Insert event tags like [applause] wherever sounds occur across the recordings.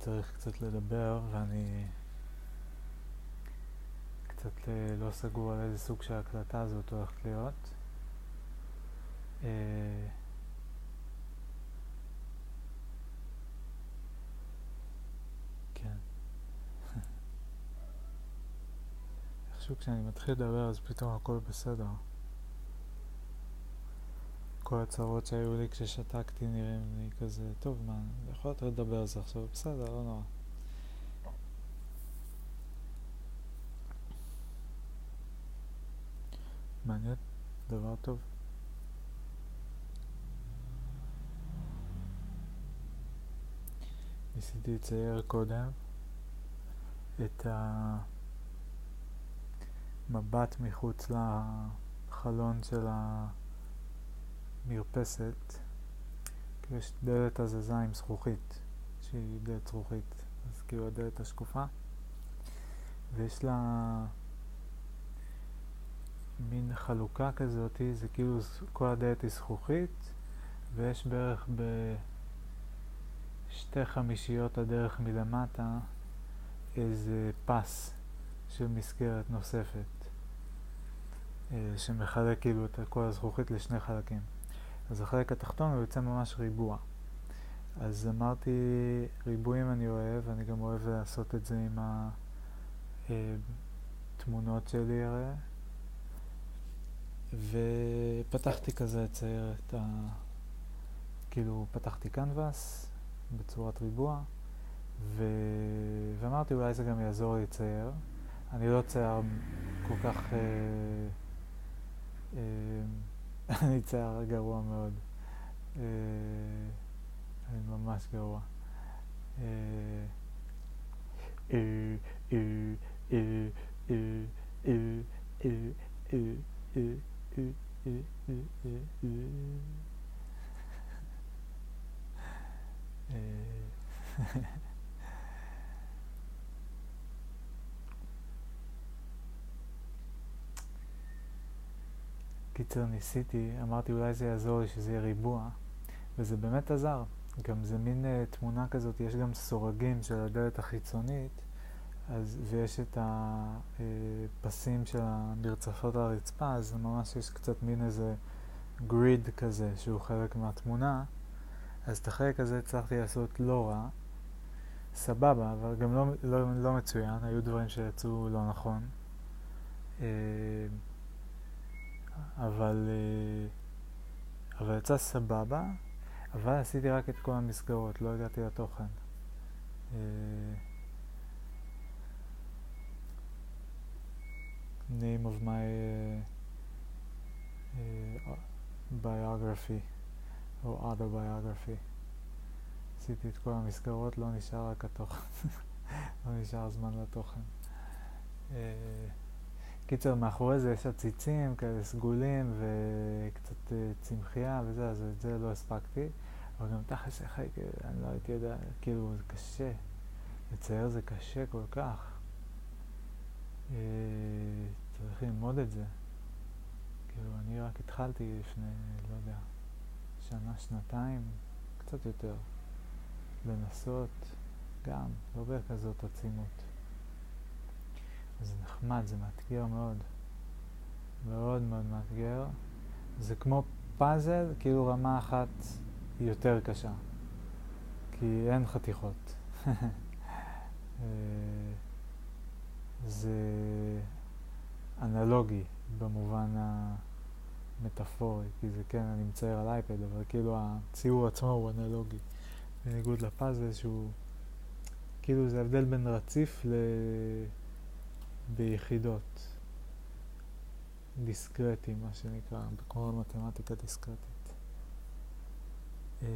צריך קצת לדבר ואני קצת לא סגור על איזה סוג של הקלטה הזאת הולכת להיות. אה, כן. [laughs] איכשהו כשאני מתחיל לדבר אז פתאום הכל בסדר. כל הצרות שהיו לי כששתקתי נראים לי כזה, טוב מה, אני יכול יותר לדבר על זה עכשיו, בסדר, לא נורא. מעניין, דבר טוב. ניסיתי לצייר קודם את המבט מחוץ לחלון של המרפסת, כאילו יש דלת הזזה עם זכוכית, שהיא דלת זכוכית, אז כאילו הדלת השקופה, ויש לה מין חלוקה כזאת, זה כאילו כל הדלת היא זכוכית, ויש בערך בשתי חמישיות הדרך מלמטה איזה פס של מסגרת נוספת, אה, שמחלק כאילו את כל הזכוכית לשני חלקים. אז החלק התחתון הוא יוצא ממש ריבוע. אז אמרתי, ריבועים אני אוהב, אני גם אוהב לעשות את זה עם התמונות אה, שלי הרי. ופתחתי כזה לצייר את ה... כאילו, פתחתי קנבס בצורת ריבוע, ו... ואמרתי אולי זה גם יעזור לי לצייר. אני לא צייר כל כך... אה... אה... אני צייר גרוע מאוד. אה... אני ממש גרוע. קיצר ניסיתי, אמרתי אולי זה יעזור לי שזה יהיה ריבוע, וזה באמת עזר. גם זה מין uh, תמונה כזאת, יש גם סורגים של הדלת החיצונית, אז, ויש את הפסים של המרצפות על הרצפה, אז ממש יש קצת מין איזה גריד כזה שהוא חלק מהתמונה. אז את החלק הזה הצלחתי לעשות לא רע, סבבה, אבל גם לא, לא, לא מצוין, היו דברים שיצאו לא נכון. אה, אבל, אה, אבל יצא סבבה, אבל עשיתי רק את כל המסגרות, לא הגעתי לתוכן. אה, name of my uh, uh, biography או autobiography. עשיתי את כל המסגרות, לא נשאר רק התוכן, [laughs] לא נשאר זמן לתוכן. Uh, קיצר, מאחורי זה יש עציצים כאלה סגולים וקצת uh, צמחייה וזה, אז את זה לא הספקתי. אבל גם תכלס, איך הייתי, אני לא הייתי יודע, כאילו, זה קשה. לצייר זה קשה כל כך. אה, צריך ללמוד את זה. כאילו, אני רק התחלתי לפני, לא יודע, שנה, שנתיים, קצת יותר, לנסות גם, לא בכזאת עצימות. זה נחמד, זה מאתגר מאוד. מאוד מאוד מאתגר. זה כמו פאזל, כאילו רמה אחת יותר קשה. כי אין חתיכות. [laughs] אה, זה אנלוגי במובן המטאפורי, כי זה כן, אני מצייר על אייפד, אבל כאילו הציור עצמו הוא אנלוגי, בניגוד לפאזל שהוא, כאילו זה הבדל בין רציף ל... ביחידות, דיסקרטי, מה שנקרא, כמו מתמטיקה דיסקרטית. אה,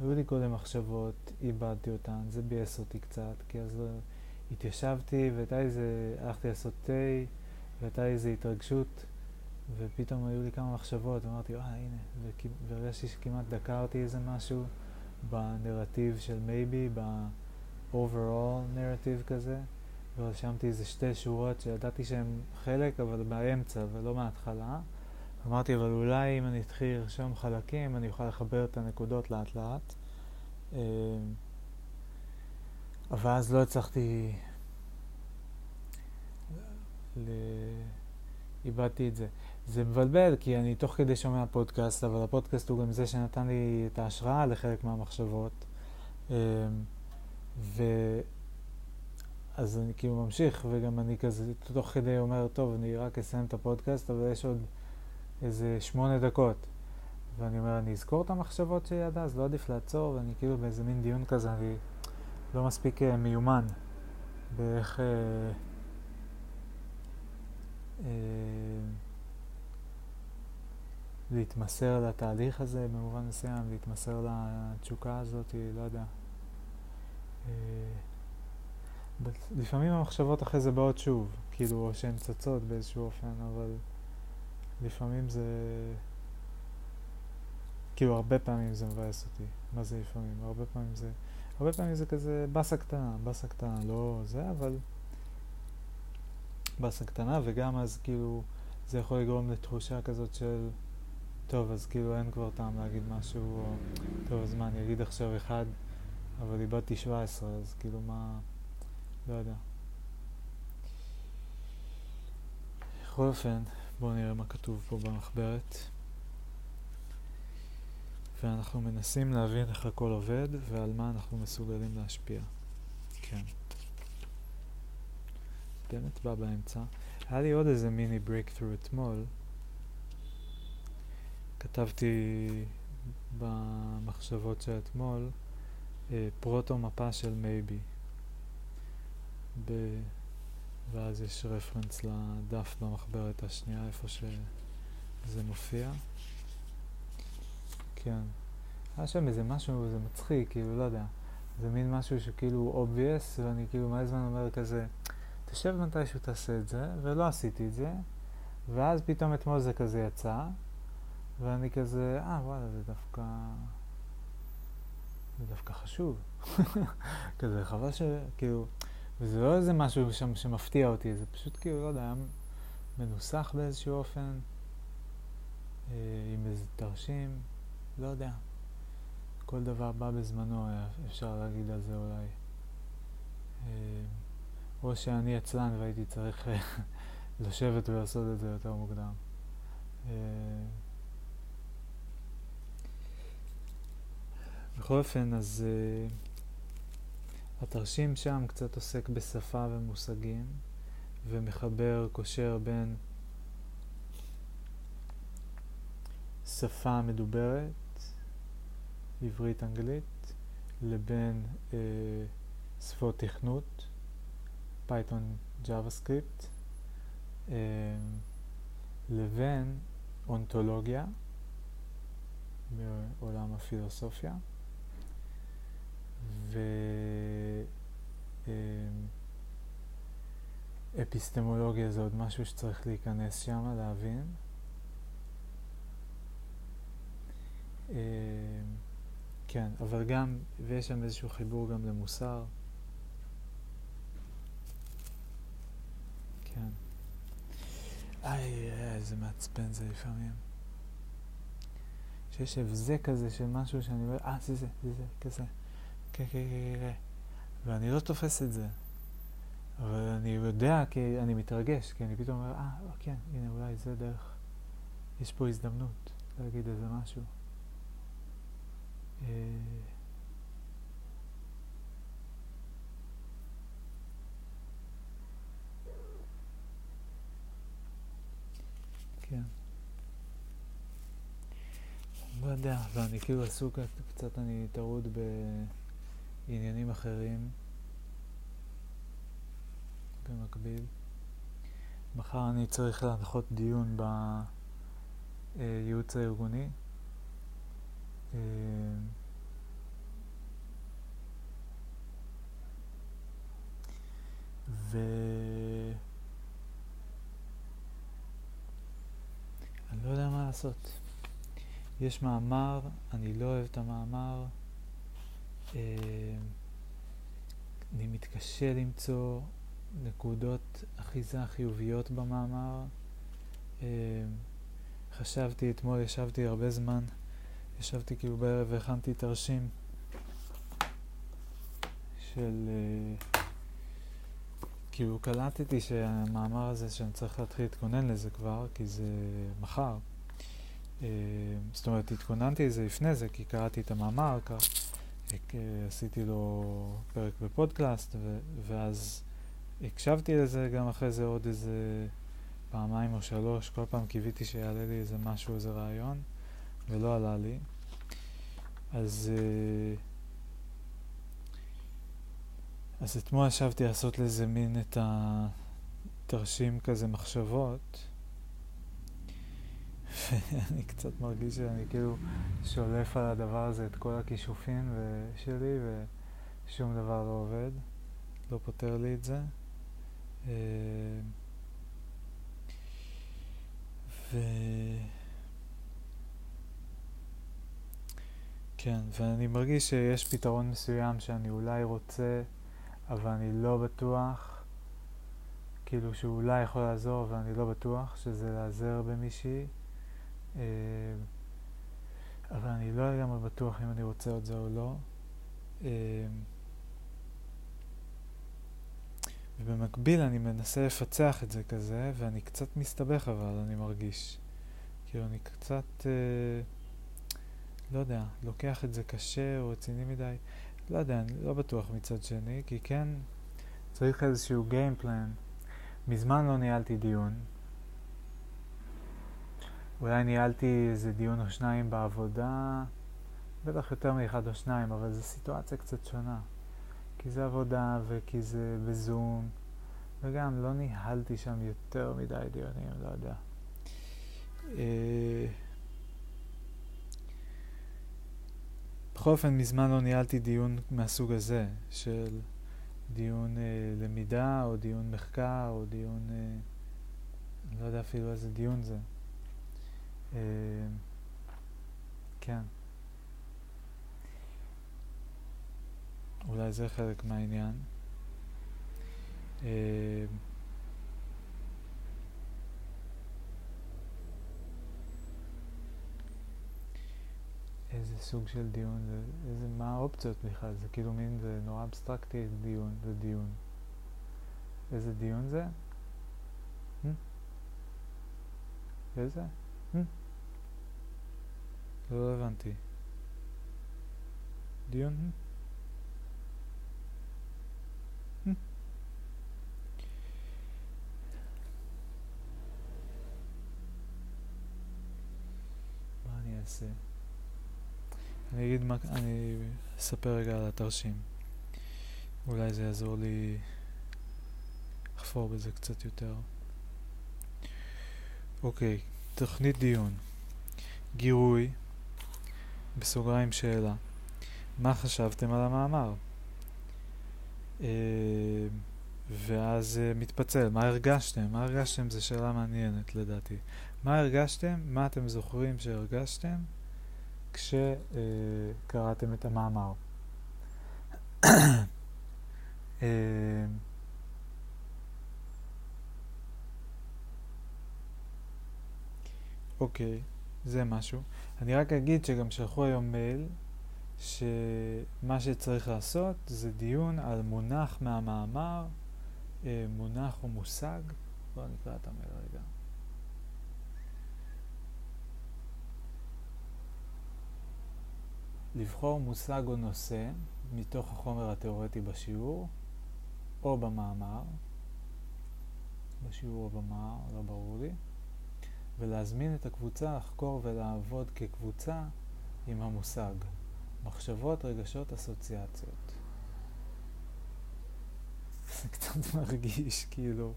היו לי קודם מחשבות, איבדתי אותן, זה ביאס אותי קצת, כי אז לא, התיישבתי והייתה איזה, הלכתי לעשות תה, והייתה איזו התרגשות, ופתאום היו לי כמה מחשבות, ואמרתי, אה, הנה, והרגשתי שכמעט דקרתי איזה משהו בנרטיב של מייבי, ב-overall נרטיב כזה, ורשמתי איזה שתי שורות שידעתי שהן חלק, אבל באמצע ולא מההתחלה. אמרתי, אבל אולי אם אני אתחיל לרשום חלקים, אני אוכל לחבר את הנקודות לאט לאט. אה, אבל אז לא הצלחתי... ל... איבדתי את זה. זה מבלבל, כי אני תוך כדי שומע פודקאסט, אבל הפודקאסט הוא גם זה שנתן לי את ההשראה לחלק מהמחשבות. אה, ו... אז אני כאילו ממשיך, וגם אני כזה תוך כדי אומר, טוב, אני רק אסיים את הפודקאסט, אבל יש עוד איזה שמונה דקות. ואני אומר, אני אזכור את המחשבות שלי עד אז, לא עדיף לעצור, ואני כאילו באיזה מין דיון כזה, אני לא מספיק uh, מיומן באיך... Uh, uh, להתמסר לתהליך הזה במובן מסוים, להתמסר לתשוקה הזאת, לא יודע. Uh, לפעמים המחשבות אחרי זה באות שוב, כאילו, או שהן צצות באיזשהו אופן, אבל לפעמים זה... כאילו, הרבה פעמים זה מבאס אותי. מה זה לפעמים? הרבה פעמים זה... הרבה פעמים זה כזה באסה קטנה, באסה קטנה, לא זה, אבל... באסה קטנה, וגם אז כאילו זה יכול לגרום לתחושה כזאת של טוב, אז כאילו אין כבר טעם להגיד משהו, או טוב, אז מה, אני אגיד עכשיו אחד, אבל איבדתי 17, אז כאילו מה... לא יודע. בכל אופן, בואו נראה מה כתוב פה במחברת. ואנחנו מנסים להבין איך הכל עובד ועל מה אנחנו מסוגלים להשפיע. כן. באמת בא באמצע. היה לי עוד איזה mini breakthrough אתמול. כתבתי במחשבות של אתמול אה, פרוטו מפה של maybe. ב... ואז יש רפרנס לדף במחברת השנייה, איפה שזה מופיע. כן. היה שם איזה משהו, זה מצחיק, כאילו, לא יודע. זה מין משהו שכאילו obvious, ואני כאילו מלא זמן אומר כזה, תשב מתישהו תעשה את זה, ולא עשיתי את זה, ואז פתאום אתמול זה כזה יצא, ואני כזה, אה, וואלה, זה דווקא... זה דווקא חשוב. [laughs] כזה, חבל ש... כאילו... וזה לא איזה משהו שם שמפתיע אותי, זה פשוט כאילו, לא יודע, היה מנוסח באיזשהו אופן, אה, עם איזה תרשים, לא יודע. כל דבר בא בזמנו, אפשר להגיד על זה אולי. אה, או שאני עצלן והייתי צריך אה, [laughs] לשבת ולעשות את זה יותר מוקדם. אה, בכל אופן, אז... אה, התרשים שם קצת עוסק בשפה ומושגים ומחבר, קושר בין שפה מדוברת, עברית-אנגלית, לבין אה, שפות תכנות, Python, JavaScript, אה, לבין אונתולוגיה בעולם הפילוסופיה. ואפיסטמולוגיה זה עוד משהו שצריך להיכנס שם, להבין. אמ, כן, אבל גם, ויש שם איזשהו חיבור גם למוסר. כן. איי, איזה מעצבן זה לפעמים. שיש הבזק כזה של משהו שאני אומר, אה, זה זה, זה זה, כזה. כן, כן, כן, כן. ואני לא תופס את זה. אבל אני יודע, כי אני מתרגש, כי אני פתאום אומר, אה, ah, כן, הנה, אולי זה דרך, יש פה הזדמנות להגיד איזה משהו. אה, כן. לא יודע, ואני כאילו עסוק קצת, אני טרוד ב... עניינים אחרים במקביל. מחר אני צריך להנחות דיון בייעוץ הארגוני. אה, ו... אני לא יודע מה לעשות. יש מאמר, אני לא אוהב את המאמר. אה, אני מתקשה למצוא נקודות אחיזה חיוביות במאמר. אה, חשבתי, אתמול ישבתי הרבה זמן, ישבתי כאילו בערב והכנתי תרשים של... אה, כאילו קלטתי שהמאמר הזה, שאני צריך להתחיל להתכונן לזה כבר, כי זה מחר. זאת אומרת, התכוננתי לזה לפני זה, כי קראתי את המאמר, עשיתי לו פרק בפודקאסט, ואז הקשבתי לזה גם אחרי זה עוד איזה פעמיים או שלוש, כל פעם קיוויתי שיעלה לי איזה משהו, איזה רעיון, ולא עלה לי. אז, אה, אז אתמול ישבתי לעשות לזה מין את התרשים כזה מחשבות, ואני קצת מרגיש שאני כאילו שולף על הדבר הזה את כל הכישופים שלי, ושום דבר לא עובד, לא פותר לי את זה. אה, ו... כן, ואני מרגיש שיש פתרון מסוים שאני אולי רוצה, אבל אני לא בטוח, כאילו שאולי יכול לעזור, אבל אני לא בטוח, שזה לעזר במישהי. אה, אבל אני לא לגמרי בטוח אם אני רוצה את זה או לא. אה, ובמקביל אני מנסה לפצח את זה כזה, ואני קצת מסתבך אבל, אני מרגיש. כאילו, אני קצת, אה, לא יודע, לוקח את זה קשה או רציני מדי. לא יודע, אני לא בטוח מצד שני, כי כן צריך איזשהו Game Plan. מזמן לא ניהלתי דיון. אולי ניהלתי איזה דיון או שניים בעבודה, בטח יותר מאחד או שניים, אבל זו סיטואציה קצת שונה. כי זה עבודה וכי זה בזום, וגם לא ניהלתי שם יותר מדי דיונים, לא יודע. אה, בכל אופן, מזמן לא ניהלתי דיון מהסוג הזה, של דיון אה, למידה, או דיון מחקר, או דיון... אה, אני לא יודע אפילו איזה דיון זה. אה, כן. אולי זה חלק מהעניין. אה, איזה סוג של דיון, זה, איזה, מה האופציות בכלל? זה כאילו מין, זה נורא אבסטרקטי דיון, זה דיון. איזה דיון זה? Hmm? איזה? Hmm? לא הבנתי. דיון? Hmm? אעשה? אני אגיד מה, אני אספר רגע על התרשים. אולי זה יעזור לי לחפור בזה קצת יותר. אוקיי, תוכנית דיון. גירוי, בסוגריים שאלה. מה חשבתם על המאמר? אה, ואז uh, מתפצל, מה הרגשתם? מה הרגשתם? זו שאלה מעניינת לדעתי. מה הרגשתם? מה אתם זוכרים שהרגשתם כשקראתם uh, את המאמר? [coughs] אוקיי, זה משהו. אני רק אגיד שגם שלחו היום מייל שמה שצריך לעשות זה דיון על מונח מהמאמר אה, מונח או מושג, בואו נקרא את המייל רגע. לבחור מושג או נושא מתוך החומר התיאורטי בשיעור או במאמר, בשיעור או במאמר, לא ברור לי, ולהזמין את הקבוצה לחקור ולעבוד כקבוצה עם המושג. מחשבות, רגשות, אסוציאציות. [laughs] זה קצת מרגיש, כאילו.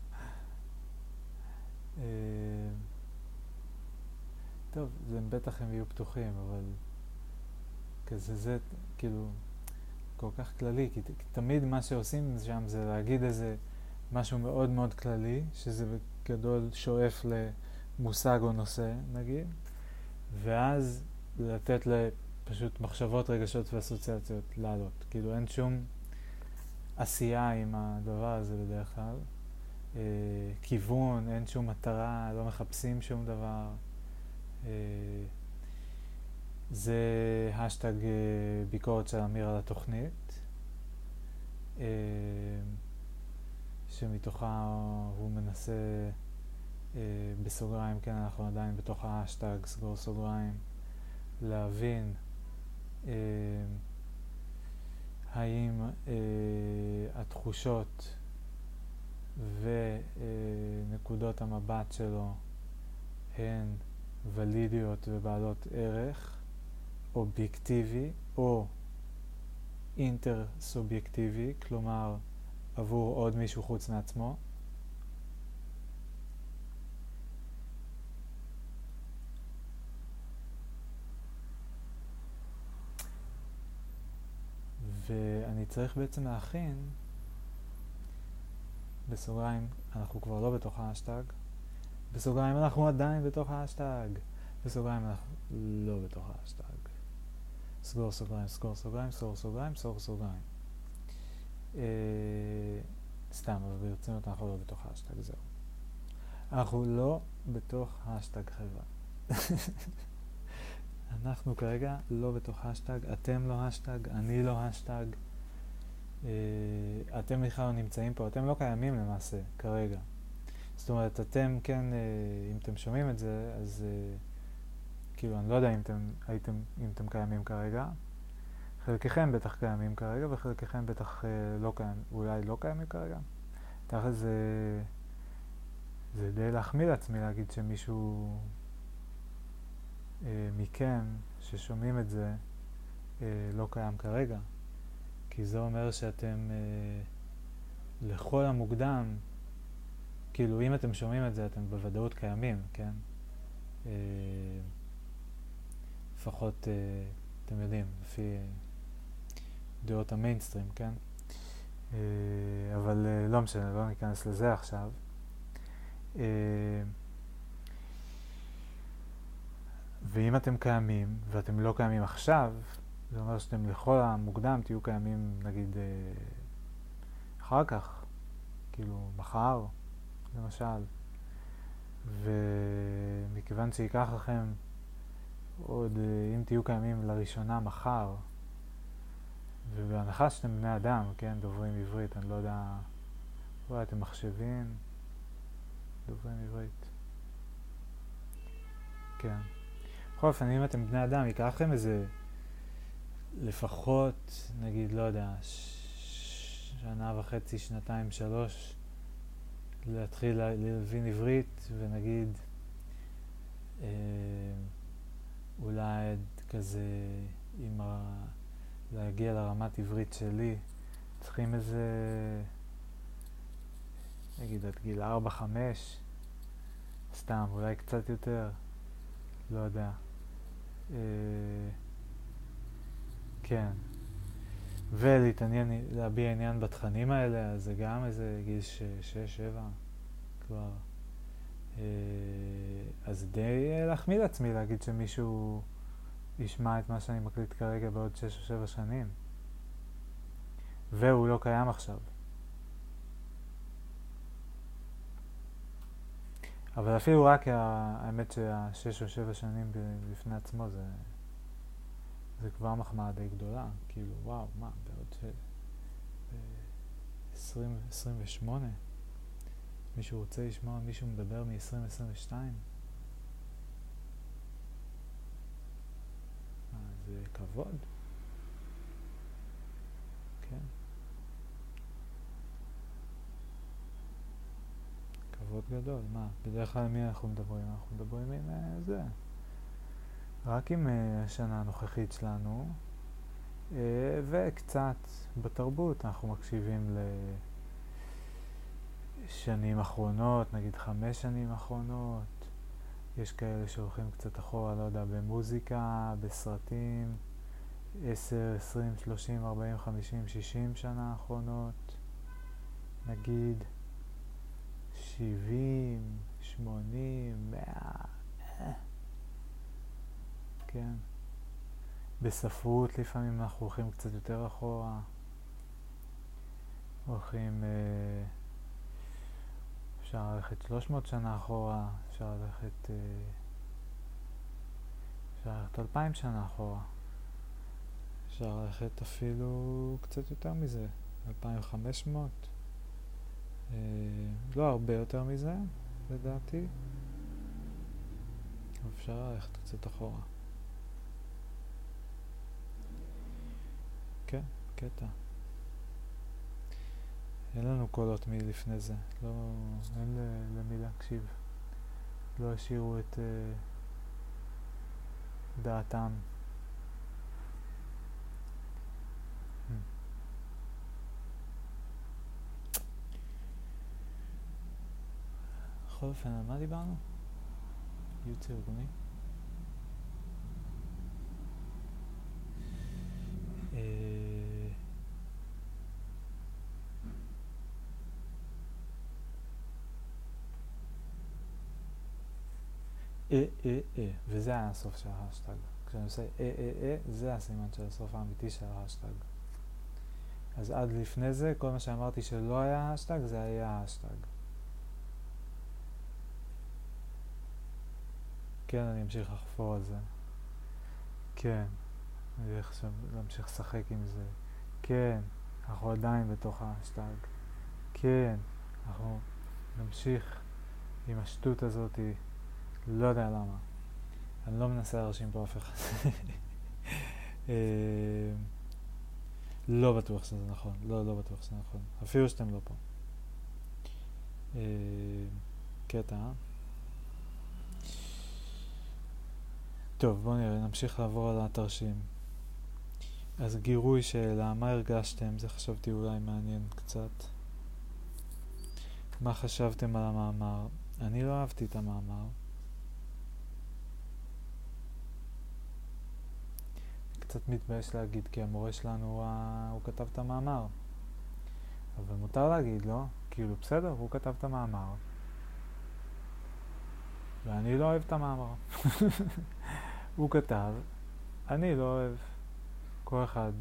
אה, טוב, זה בטח הם יהיו פתוחים, אבל כזה זה, כאילו, כל כך כללי, כי תמיד מה שעושים שם זה להגיד איזה משהו מאוד מאוד כללי, שזה בגדול שואף למושג או נושא, נגיד, ואז לתת לפשוט מחשבות, רגשות ואסוציאציות לעלות. כאילו, אין שום... עשייה עם הדבר הזה בדרך כלל. אה, כיוון, אין שום מטרה, לא מחפשים שום דבר. אה, זה השטג אה, ביקורת של אמיר על התוכנית, אה, שמתוכה הוא מנסה, בסוגריים, כן, אנחנו עדיין בתוך האשטג, סגור סוגריים, להבין אה, האם אה, התחושות ונקודות המבט שלו הן ולידיות ובעלות ערך אובייקטיבי או אינטר-סובייקטיבי, כלומר עבור עוד מישהו חוץ מעצמו. ואני צריך בעצם להכין, בסוגריים, אנחנו כבר לא בתוך האשטג, בסוגריים אנחנו עדיין בתוך האשטג, בסוגריים אנחנו לא בתוך האשטג. סגור סוגריים, סגור סוגריים, סגור סוגריים, סגור סוגריים. אה, סתם, אבל ברצינות אנחנו לא בתוך האשטג, זהו. אנחנו לא בתוך האשטג חברה. [laughs] אנחנו כרגע לא בתוך האשטג, אתם לא האשטג, אני לא האשטג. אה, אתם בכלל לא נמצאים פה, אתם לא קיימים למעשה כרגע. זאת אומרת, אתם כן, אה, אם אתם שומעים את זה, אז אה, כאילו, אני לא יודע אם אתם, הייתם, אם אתם קיימים כרגע. חלקכם בטח קיימים כרגע, וחלקכם בטח לא קיימים, אולי לא קיימים כרגע. תכף זה, זה די להחמיא לעצמי להגיד שמישהו מכם ששומעים את זה אה, לא קיים כרגע. כי זה אומר שאתם אה, לכל המוקדם, כאילו אם אתם שומעים את זה אתם בוודאות קיימים, כן? אה, לפחות, אה, אתם יודעים, לפי דעות המיינסטרים, כן? אה, אבל אה, לא משנה, לא ניכנס לזה עכשיו. אה, ואם אתם קיימים, ואתם לא קיימים עכשיו, זה אומר שאתם לכל המוקדם תהיו קיימים, נגיד, אה, אחר כך, כאילו, מחר, למשל. ומכיוון שייקח לכם עוד, אה, אם תהיו קיימים לראשונה מחר, ובהנחה שאתם בני אדם, כן, דוברים עברית, אני לא יודע, אולי אתם מחשבים, דוברים עברית. כן. בכל אופן, אם אתם בני אדם, ייקח לכם איזה לפחות, נגיד, לא יודע, שנה וחצי, שנתיים, שלוש, להתחיל להבין עברית, ונגיד, אה, אולי כזה, עם ה... להגיע לרמת עברית שלי, צריכים איזה, נגיד, עד גיל ארבע, חמש, סתם, אולי קצת יותר, לא יודע. אה, כן. ולהתעניין, להביע עניין בתכנים האלה, אז זה גם איזה גיל שש, שבע כבר. אה, אז די להחמיא לעצמי להגיד שמישהו ישמע את מה שאני מקליט כרגע בעוד שש או שבע שנים. והוא לא קיים עכשיו. אבל אפילו רק האמת שהשש או שבע שנים בפני עצמו זה, זה כבר מחמאה די גדולה. כאילו, וואו, מה, בעוד ש... ב-2028 מישהו רוצה לשמוע מישהו מדבר מ-2022? זה כבוד. כן. כבוד גדול. מה, בדרך כלל מי אנחנו מדברים? אנחנו מדברים עם uh, זה. רק עם uh, השנה הנוכחית שלנו, uh, וקצת בתרבות אנחנו מקשיבים לשנים אחרונות, נגיד חמש שנים אחרונות. יש כאלה שהולכים קצת אחורה, לא יודע, במוזיקה, בסרטים, 10, 20, 30, 40, 50, 60 שנה האחרונות, נגיד. 70, 80, 100, כן. בספרות לפעמים אנחנו הולכים קצת יותר אחורה. הולכים, אה, אפשר ללכת 300 שנה אחורה, אפשר ללכת, אה, אפשר ללכת 2,000 שנה אחורה, אפשר ללכת אפילו קצת יותר מזה, 2,500, אה, לא הרבה יותר מזה, לדעתי, אפשר ללכת קצת אחורה. כן, קטע. אין לנו קולות מלפני זה, לא, אין למי להקשיב. לא השאירו את uh, דעתם. בכל אופן, על מה דיברנו? ייעוץ ארגוני? אה, אה, אה, וזה היה הסוף של ההשטג. כשאני עושה אה, אה, אה, זה הסימן של הסוף האמיתי של ההשטג. אז עד לפני זה, כל מה שאמרתי שלא היה השטג, זה היה השטג. כן, אני אמשיך לחפור על זה. כן, אני הולך עכשיו להמשיך לשחק עם זה. כן, אנחנו עדיין בתוך ההשטג. כן, אנחנו נמשיך עם השטות הזאתי. לא יודע למה. אני לא מנסה להרשים פה אף אחד. [laughs] אה, לא בטוח שזה נכון. לא, לא בטוח שזה נכון. אפילו שאתם לא פה. אה, קטע. טוב, בואו נראה, נמשיך לעבור על התרשים. אז גירוי שאלה, מה הרגשתם? זה חשבתי אולי מעניין קצת. מה חשבתם על המאמר? אני לא אהבתי את המאמר. קצת מתבייש להגיד, כי המורה שלנו, הוא, הוא כתב את המאמר. אבל מותר להגיד, לא? כאילו, בסדר, הוא כתב את המאמר. ואני לא אוהב את המאמר. [laughs] הוא כתב, אני לא אוהב. כל אחד,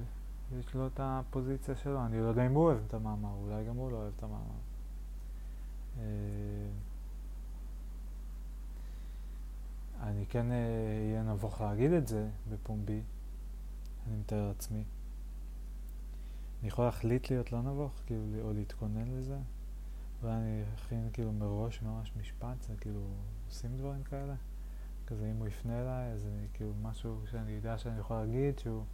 יש לו את הפוזיציה שלו. אני לא יודע אם הוא אוהב את המאמר, אולי גם הוא לא אוהב את המאמר. אה, אני כן אהיה אה, נבוך להגיד את זה בפומבי, אני מתאר לעצמי. אני יכול להחליט להיות לא נבוך, כאילו, או להתכונן לזה. אולי אני אכין כאילו מראש ממש משפט, זה כאילו, עושים דברים כאלה. כזה אם הוא יפנה אליי, אז אני כאילו משהו שאני יודע שאני יכול להגיד, שהוא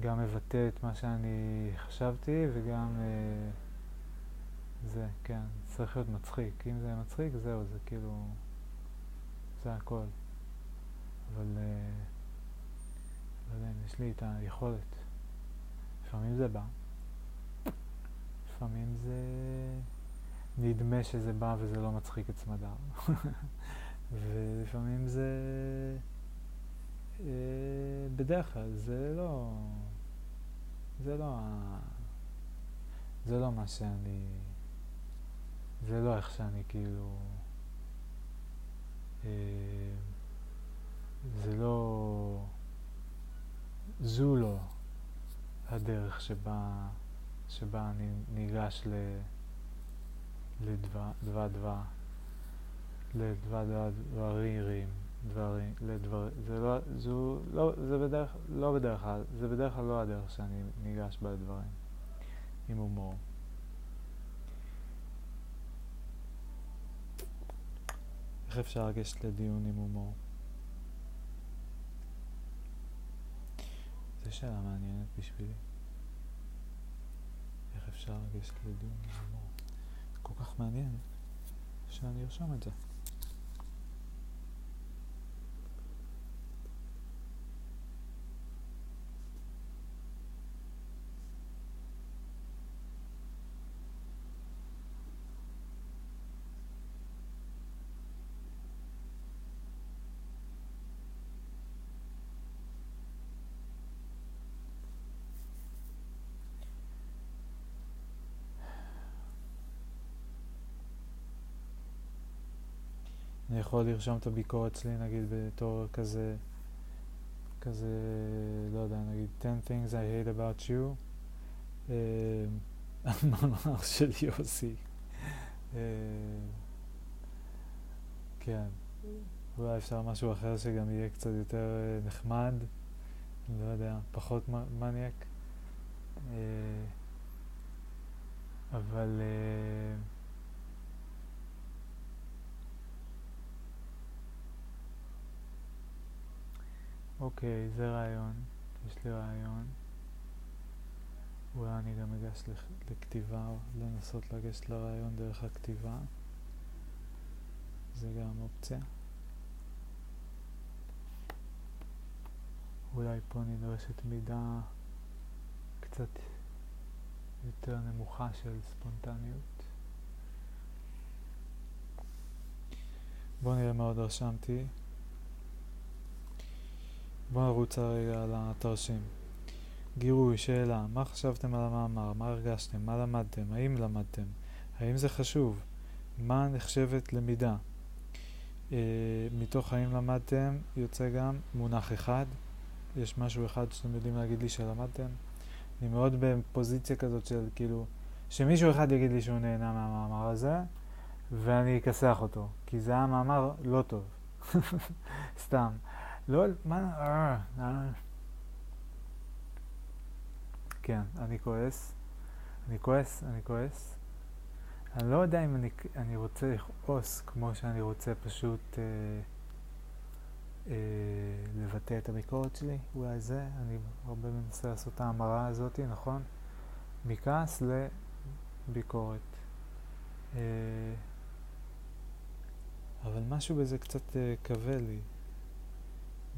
גם מבטא את מה שאני חשבתי, וגם אה, זה, כן, צריך להיות מצחיק. אם זה מצחיק, זהו, זה כאילו, זה הכל. אבל... אה, לא יודע אם יש לי את היכולת. לפעמים זה בא, לפעמים זה נדמה שזה בא וזה לא מצחיק את סמדר. [laughs] ולפעמים זה... אה, בדרך כלל זה לא... זה לא ה... זה לא מה שאני... זה לא איך שאני כאילו... אה, זה לא... זו לא הדרך שבה, שבה אני ניגש. לדבר דבר, לדבר דברים, לדבר, זה לא, זו, לא, זה בדרך, לא בדרך כלל, זה בדרך כלל לא הדרך שאני ניגש בה לדברים, עם הומור. איך אפשר לגשת לדיון עם הומור? זו שאלה מעניינת בשבילי. איך אפשר לגשת לדיון בהומור? זה כל כך מעניין שאני ארשום את זה. יכול לרשום את הביקורת שלי נגיד בתור כזה, כזה, לא יודע, נגיד 10 things I hate about you. Uh, המאמר [laughs] של יוסי. אה, כן, אולי אפשר משהו אחר שגם יהיה קצת יותר אה, נחמד, לא יודע, פחות מניאק. אה, אבל... אוקיי, זה רעיון. יש לי רעיון. אולי אני גם אגש לכתיבה, לנסות לגשת לרעיון דרך הכתיבה. זה גם אופציה. אולי פה נדרשת מידה קצת יותר נמוכה של ספונטניות. בואו נראה מה עוד רשמתי. בואו נרוץ הרגע על התרשים. גירוי, שאלה, מה חשבתם על המאמר? מה הרגשתם? מה למדתם? האם למדתם? האם זה חשוב? מה נחשבת למידה? אה, מתוך האם למדתם יוצא גם מונח אחד. יש משהו אחד שאתם יודעים להגיד לי שלמדתם? אני מאוד בפוזיציה כזאת של כאילו, שמישהו אחד יגיד לי שהוא נהנה מהמאמר הזה, ואני אכסח אותו, כי זה היה מאמר לא טוב. [laughs] סתם. לא, מה... אה, אה. כן, אני כועס. אני כועס, אני כועס. אני לא יודע אם אני, אני רוצה לכעוס כמו שאני רוצה פשוט אה, אה, לבטא את הביקורת שלי, אולי זה, אני הרבה מנסה לעשות את ההמרה הזאת, נכון? מכעס לביקורת. אה, אבל משהו בזה קצת אה, כבה לי,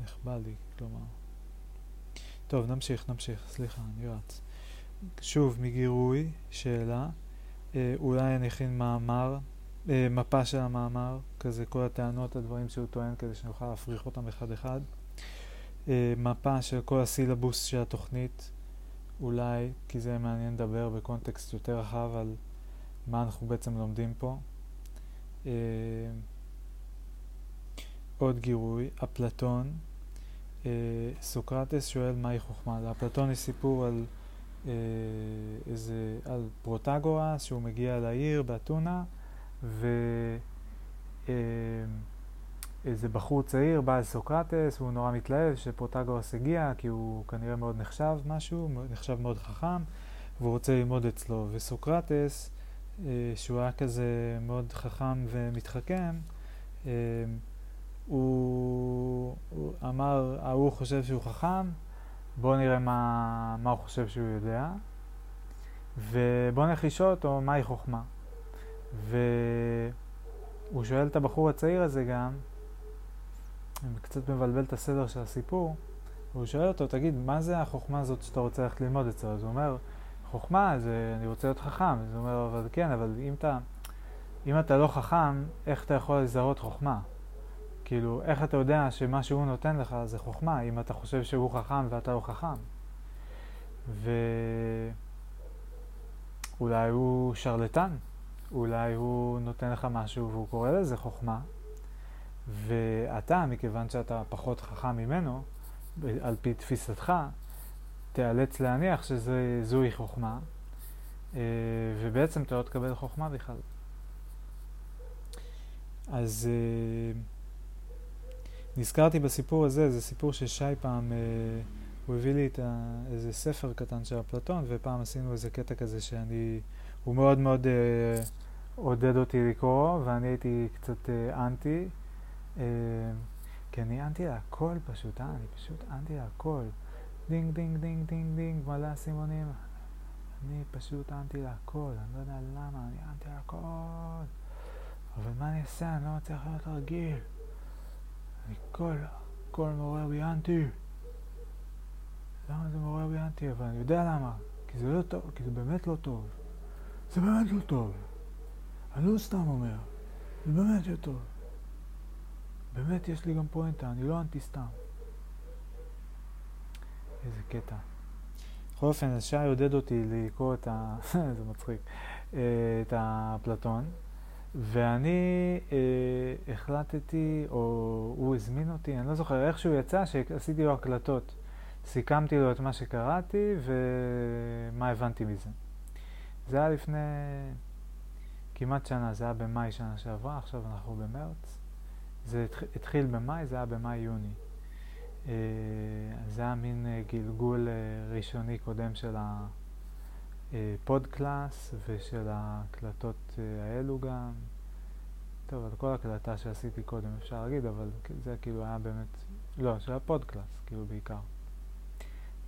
נחבא לי, כלומר. טוב, נמשיך, נמשיך, סליחה, אני רץ. שוב, מגירוי, שאלה. אה, אולי אני אכין מאמר, אה, מפה של המאמר, כזה כל הטענות, הדברים שהוא טוען, כדי שאני אוכל להפריך אותם אחד-אחד. אה, מפה של כל הסילבוס של התוכנית, אולי, כי זה מעניין לדבר בקונטקסט יותר רחב על מה אנחנו בעצם לומדים פה. אה, עוד גירוי, אפלטון. אה, סוקרטס שואל מהי חוכמה. לאפלטון יש סיפור על אה, איזה, על פרוטגורס שהוא מגיע לעיר באתונה ואיזה אה, בחור צעיר בא אל סוקרטס והוא נורא מתלהב שפרוטגורס הגיע כי הוא כנראה מאוד נחשב משהו, נחשב מאוד חכם והוא רוצה ללמוד אצלו וסוקרטס אה, שהוא היה כזה מאוד חכם ומתחכם הוא, הוא אמר, ההוא חושב שהוא חכם בואו נראה מה, מה הוא חושב שהוא יודע, ובואו לשאול אותו מהי חוכמה. והוא שואל את הבחור הצעיר הזה גם, קצת מבלבל את הסדר של הסיפור, והוא שואל אותו, תגיד, מה זה החוכמה הזאת שאתה רוצה ללכת ללמוד אצלו? אז הוא אומר, חוכמה זה אני רוצה להיות חכם. אז הוא אומר, אבל כן, אבל אם אתה, אם אתה לא חכם, איך אתה יכול לזהות חוכמה? כאילו, איך אתה יודע שמה שהוא נותן לך זה חוכמה, אם אתה חושב שהוא חכם ואתה לא חכם? ואולי הוא שרלטן, אולי הוא נותן לך משהו והוא קורא לזה חוכמה, ואתה, מכיוון שאתה פחות חכם ממנו, על פי תפיסתך, תיאלץ להניח שזוהי חוכמה, אה, ובעצם אתה לא תקבל חוכמה בכלל. אז... נזכרתי בסיפור הזה, זה סיפור ששי פעם, אה, הוא הביא לי את ה, איזה ספר קטן של אפלטון, ופעם עשינו איזה קטע כזה שאני, הוא מאוד מאוד אה, עודד אותי לקרוא, ואני הייתי קצת אה, אנטי, אה, כי אני אנטי להכל פשוט, אה? אני פשוט אנטי להכל. דינג דינג דינג דינג דינג, מלא אסימונים. אני פשוט אנטי להכל, אני לא יודע למה, אני אנטי להכל. אבל מה אני אעשה? אני לא מצליח להיות רגיל. אני כל, מעורר בי אנטי. למה זה מעורר בי אנטי? אבל אני יודע למה. כי זה לא טוב, כי זה באמת לא טוב. זה באמת לא טוב. אני לא סתם אומר. זה באמת לא טוב. באמת יש לי גם פואנטה, אני לא אנטי סתם. איזה קטע. בכל אופן, אז שי עודד אותי לקרוא את ה... [laughs] זה מצחיק. אה, את אפלטון. ואני אה, החלטתי, או הוא הזמין אותי, אני לא זוכר, איך שהוא יצא, שעשיתי לו הקלטות. סיכמתי לו את מה שקראתי ומה הבנתי מזה. זה היה לפני כמעט שנה, זה היה במאי שנה שעברה, עכשיו אנחנו במרץ. זה התחיל במאי, זה היה במאי-יוני. אה, זה היה מין אה, גלגול אה, ראשוני קודם של הפוד class ושל ההקלטות האלו גם. טוב, על כל הקלטה שעשיתי קודם אפשר להגיד, אבל זה כאילו היה באמת, לא, של ה pod class, כאילו בעיקר.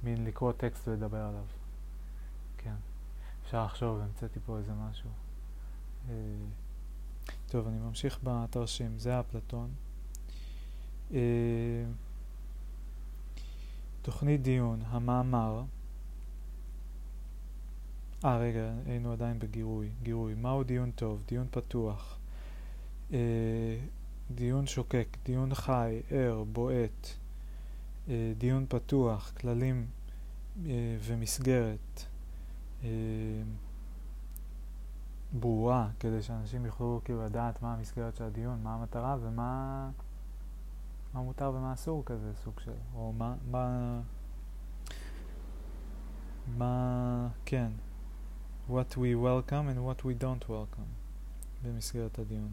מין לקרוא טקסט ולדבר עליו. כן. אפשר לחשוב, המצאתי פה איזה משהו. טוב, אני ממשיך בתרשים, זה אפלטון. תוכנית דיון, המאמר. אה, רגע, היינו עדיין בגירוי. גירוי. מהו דיון טוב? דיון פתוח. אה, דיון שוקק, דיון חי, ער, בועט. אה, דיון פתוח, כללים אה, ומסגרת. אה, ברורה, כדי שאנשים יוכלו כאילו לדעת מה המסגרת של הדיון, מה המטרה ומה מה מותר ומה אסור כזה סוג של, או מה, מה, מה, כן, what we welcome and what we don't welcome במסגרת הדיון.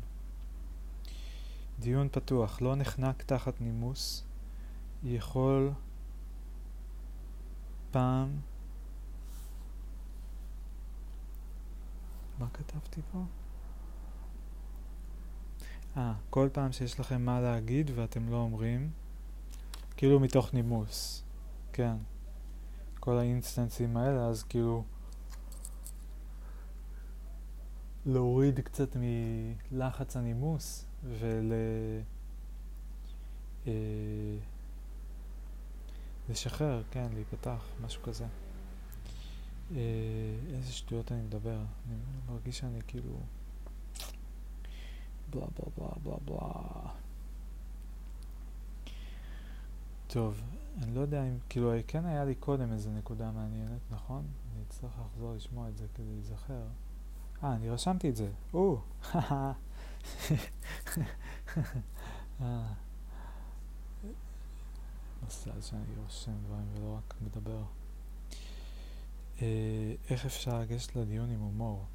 דיון פתוח, לא נחנק תחת נימוס, יכול פעם מה כתבתי פה? אה, כל פעם שיש לכם מה להגיד ואתם לא אומרים, כאילו מתוך נימוס, כן. כל האינסטנסים האלה, אז כאילו להוריד קצת מלחץ הנימוס ול... אה, לשחרר, כן, להיפתח, משהו כזה. אה, איזה שטויות אני מדבר. אני מרגיש שאני כאילו... בלה בלה בלה בלה בלה. טוב, אני לא יודע אם, כאילו, כן היה לי קודם איזה נקודה מעניינת, נכון? אני אצטרך לחזור לשמוע את זה כדי להיזכר. אה, אני רשמתי את זה. או! מזל שאני רושם דברים ולא רק מדבר. אה, איך אפשר לגשת לדיון עם הומור?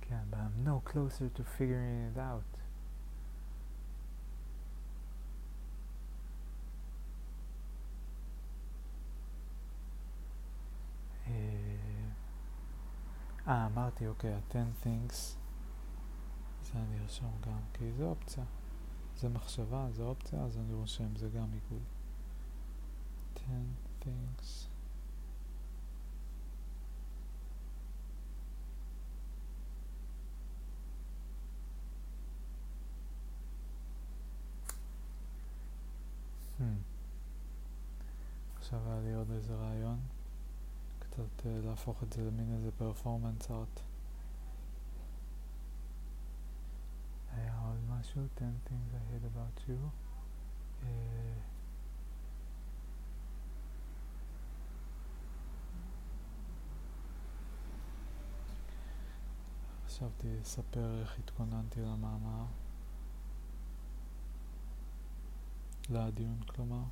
כן, but I'm no closer to figuring it out. אה, אמרתי, אוקיי, ה-10 things, זה אני ארשום גם, כי זה אופציה. זה מחשבה, זה אופציה, אז אני רושם, זה גם עיגול. 10 things. Hmm. עכשיו היה לי עוד איזה רעיון, קצת uh, להפוך את זה למין איזה פרפורמנס ארט. היה עוד משהו, 10 things I hate about you. חשבתי לספר איך התכוננתי למאמר. לדיון, כלומר.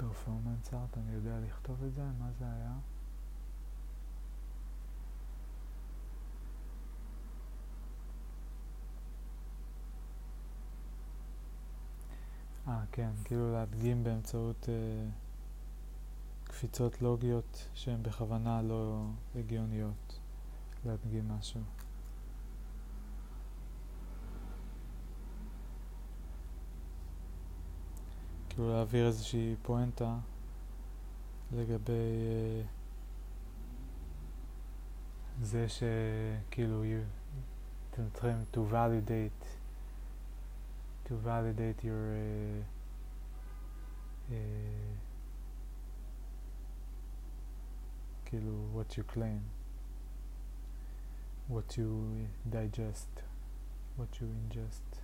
בפרפורמנס ארט אני יודע לכתוב את זה, מה זה היה? אה, כן, כאילו להדגים באמצעות אה, קפיצות לוגיות שהן בכוונה לא הגיוניות. להדגים משהו. כאילו להעביר איזושהי פואנטה לגבי uh, זה שכאילו אתם צריכים to validate to validate your uh, uh, כאילו what you claim what you digest, what you ingest.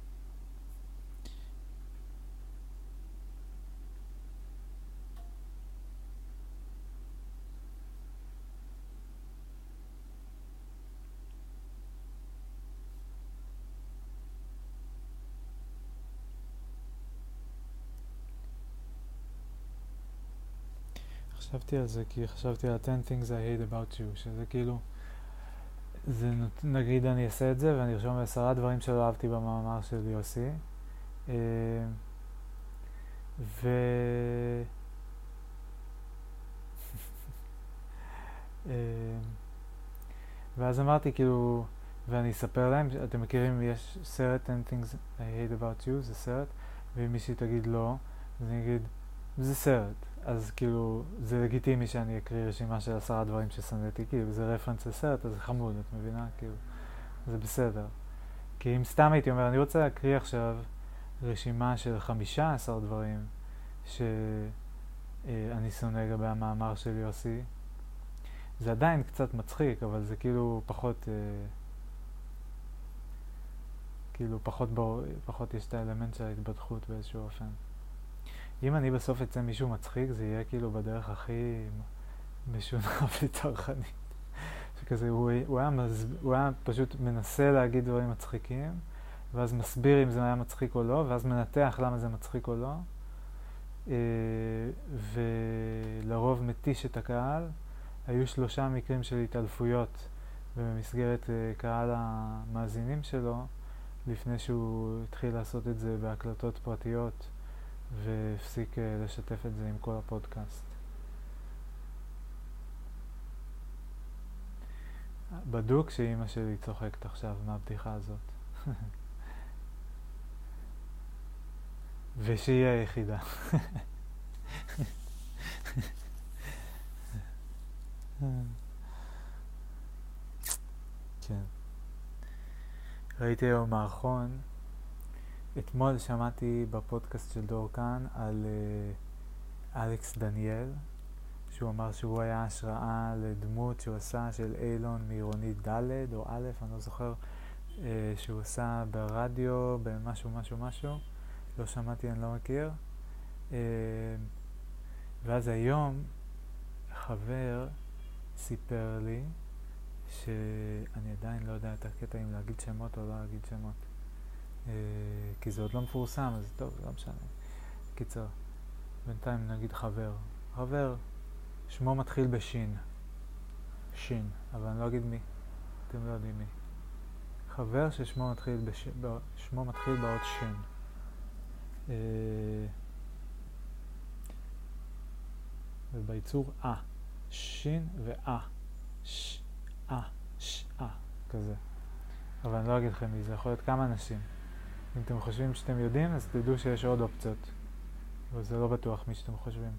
חשבתי על זה כי חשבתי על 10 things I hate about you, שזה כאילו, זה נגיד אני אעשה את זה ואני ארשום עשרה דברים שלא אהבתי במאמר של יוסי. אה, ו... [laughs] אה, ואז אמרתי כאילו, ואני אספר להם, אתם מכירים, יש סרט 10 things I hate about you, זה סרט, ואם מישהי תגיד לא, אז אני אגיד, זה סרט. אז כאילו, זה לגיטימי שאני אקריא רשימה של עשרה דברים ששנאתי, כאילו, זה רפרנס לסרט, אז זה חמוד, את מבינה? כאילו, זה בסדר. כי אם סתם הייתי אומר, אני רוצה להקריא עכשיו רשימה של חמישה עשר דברים שאני שונא לגבי המאמר של יוסי, זה עדיין קצת מצחיק, אבל זה כאילו פחות... אה, כאילו פחות, בור, פחות יש את האלמנט של ההתבדחות באיזשהו אופן. אם אני בסוף אצא מישהו מצחיק, זה יהיה כאילו בדרך הכי משונה [laughs] וצרכנית. שכזה, הוא, הוא, היה מז, הוא היה פשוט מנסה להגיד דברים מצחיקים, ואז מסביר אם זה היה מצחיק או לא, ואז מנתח למה זה מצחיק או לא, אה, ולרוב מתיש את הקהל. היו שלושה מקרים של התעלפויות במסגרת אה, קהל המאזינים שלו, לפני שהוא התחיל לעשות את זה בהקלטות פרטיות והפסיק אה, לשתף את זה עם כל הפודקאסט. בדוק שאימא שלי צוחקת עכשיו מהבדיחה הזאת. [laughs] ושהיא היחידה. [laughs] כן. ראיתי היום מערכון, אתמול שמעתי בפודקאסט של דור כאן על uh, אלכס דניאל, שהוא אמר שהוא היה השראה לדמות שהוא עשה של אילון מעירונית ד' או א', אני לא זוכר, uh, שהוא עשה ברדיו, במשהו משהו משהו, לא שמעתי, אני לא מכיר. Uh, ואז היום חבר סיפר לי שאני עדיין לא יודע את הקטע אם להגיד שמות או לא להגיד שמות. אה, כי זה עוד לא מפורסם, אז טוב, לא משנה. קיצר, בינתיים נגיד חבר. חבר, שמו מתחיל בשין. שין, אבל אני לא אגיד מי. אתם לא יודעים מי. חבר ששמו מתחיל, בש... שמו מתחיל באות שין. אה, ובייצור אה. שין ואה. ש, אה, ש, אה, כזה. אבל אני לא אגיד לכם מי זה, יכול להיות כמה אנשים. אם אתם חושבים שאתם יודעים, אז תדעו שיש עוד אופציות. אבל זה לא בטוח מי שאתם חושבים.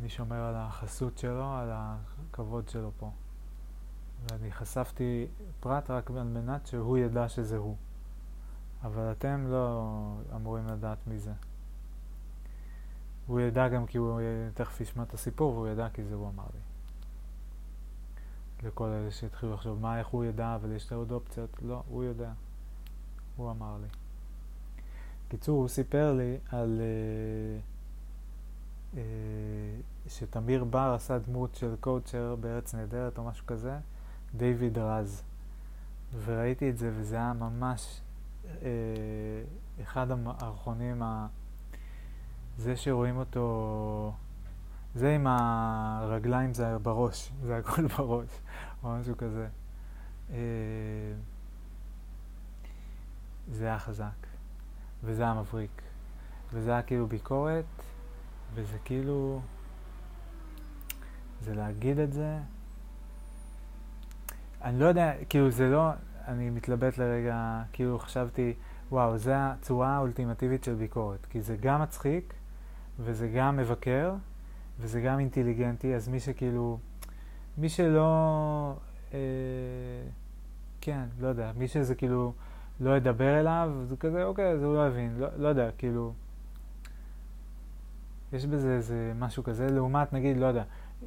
אני שומר על החסות שלו, על הכבוד שלו פה. ואני חשפתי פרט רק על מנת שהוא ידע שזה הוא. אבל אתם לא אמורים לדעת מי זה. הוא ידע גם כי הוא תכף ישמע את הסיפור, והוא ידע כי זה הוא אמר לי. לכל אלה שהתחילו לחשוב, מה, איך הוא ידע, אבל יש עוד אופציות. לא, הוא יודע. הוא אמר לי. קיצור, הוא סיפר לי על... אה, אה, שתמיר בר עשה דמות של קואוצ'ר בארץ נהדרת או משהו כזה, דיוויד רז. וראיתי את זה, וזה היה ממש אה, אחד המערכונים. זה שרואים אותו, זה עם הרגליים זה בראש, זה הכל [laughs] בראש, או משהו כזה. זה היה חזק, וזה היה מבריק, וזה היה כאילו ביקורת, וזה כאילו, זה להגיד את זה. אני לא יודע, כאילו זה לא, אני מתלבט לרגע, כאילו חשבתי, וואו, זה הצורה האולטימטיבית של ביקורת, כי זה גם מצחיק, וזה גם מבקר, וזה גם אינטליגנטי, אז מי שכאילו, מי שלא, אה, כן, לא יודע, מי שזה כאילו לא ידבר אליו, זה כזה, אוקיי, אז הוא לא יבין, לא, לא יודע, כאילו, יש בזה איזה משהו כזה, לעומת נגיד, לא יודע,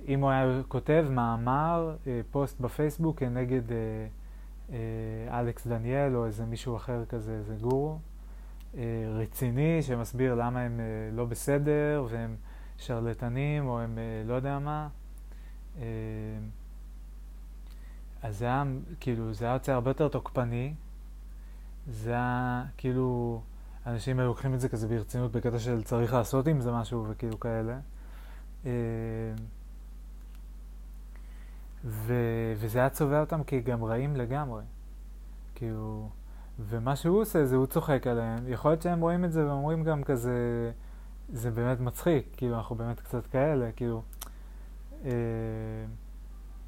אם הוא היה כותב מאמר, אה, פוסט בפייסבוק כנגד אה, אה, אלכס דניאל או איזה מישהו אחר כזה, איזה גורו, אה, רציני שמסביר למה הם אה, לא בסדר והם שרלטנים או הם אה, לא יודע מה. אז זה היה, כאילו, זה היה יוצא הרבה יותר תוקפני. זה היה, כאילו, אנשים היו לוקחים את זה כזה ברצינות בקטע של צריך לעשות עם זה משהו וכאילו כאלה. ו, וזה היה צובע אותם כגם רעים לגמרי. כאילו, ומה שהוא עושה זה הוא צוחק עליהם. יכול להיות שהם רואים את זה ואומרים גם כזה, זה באמת מצחיק, כאילו אנחנו באמת קצת כאלה, כאילו, אה,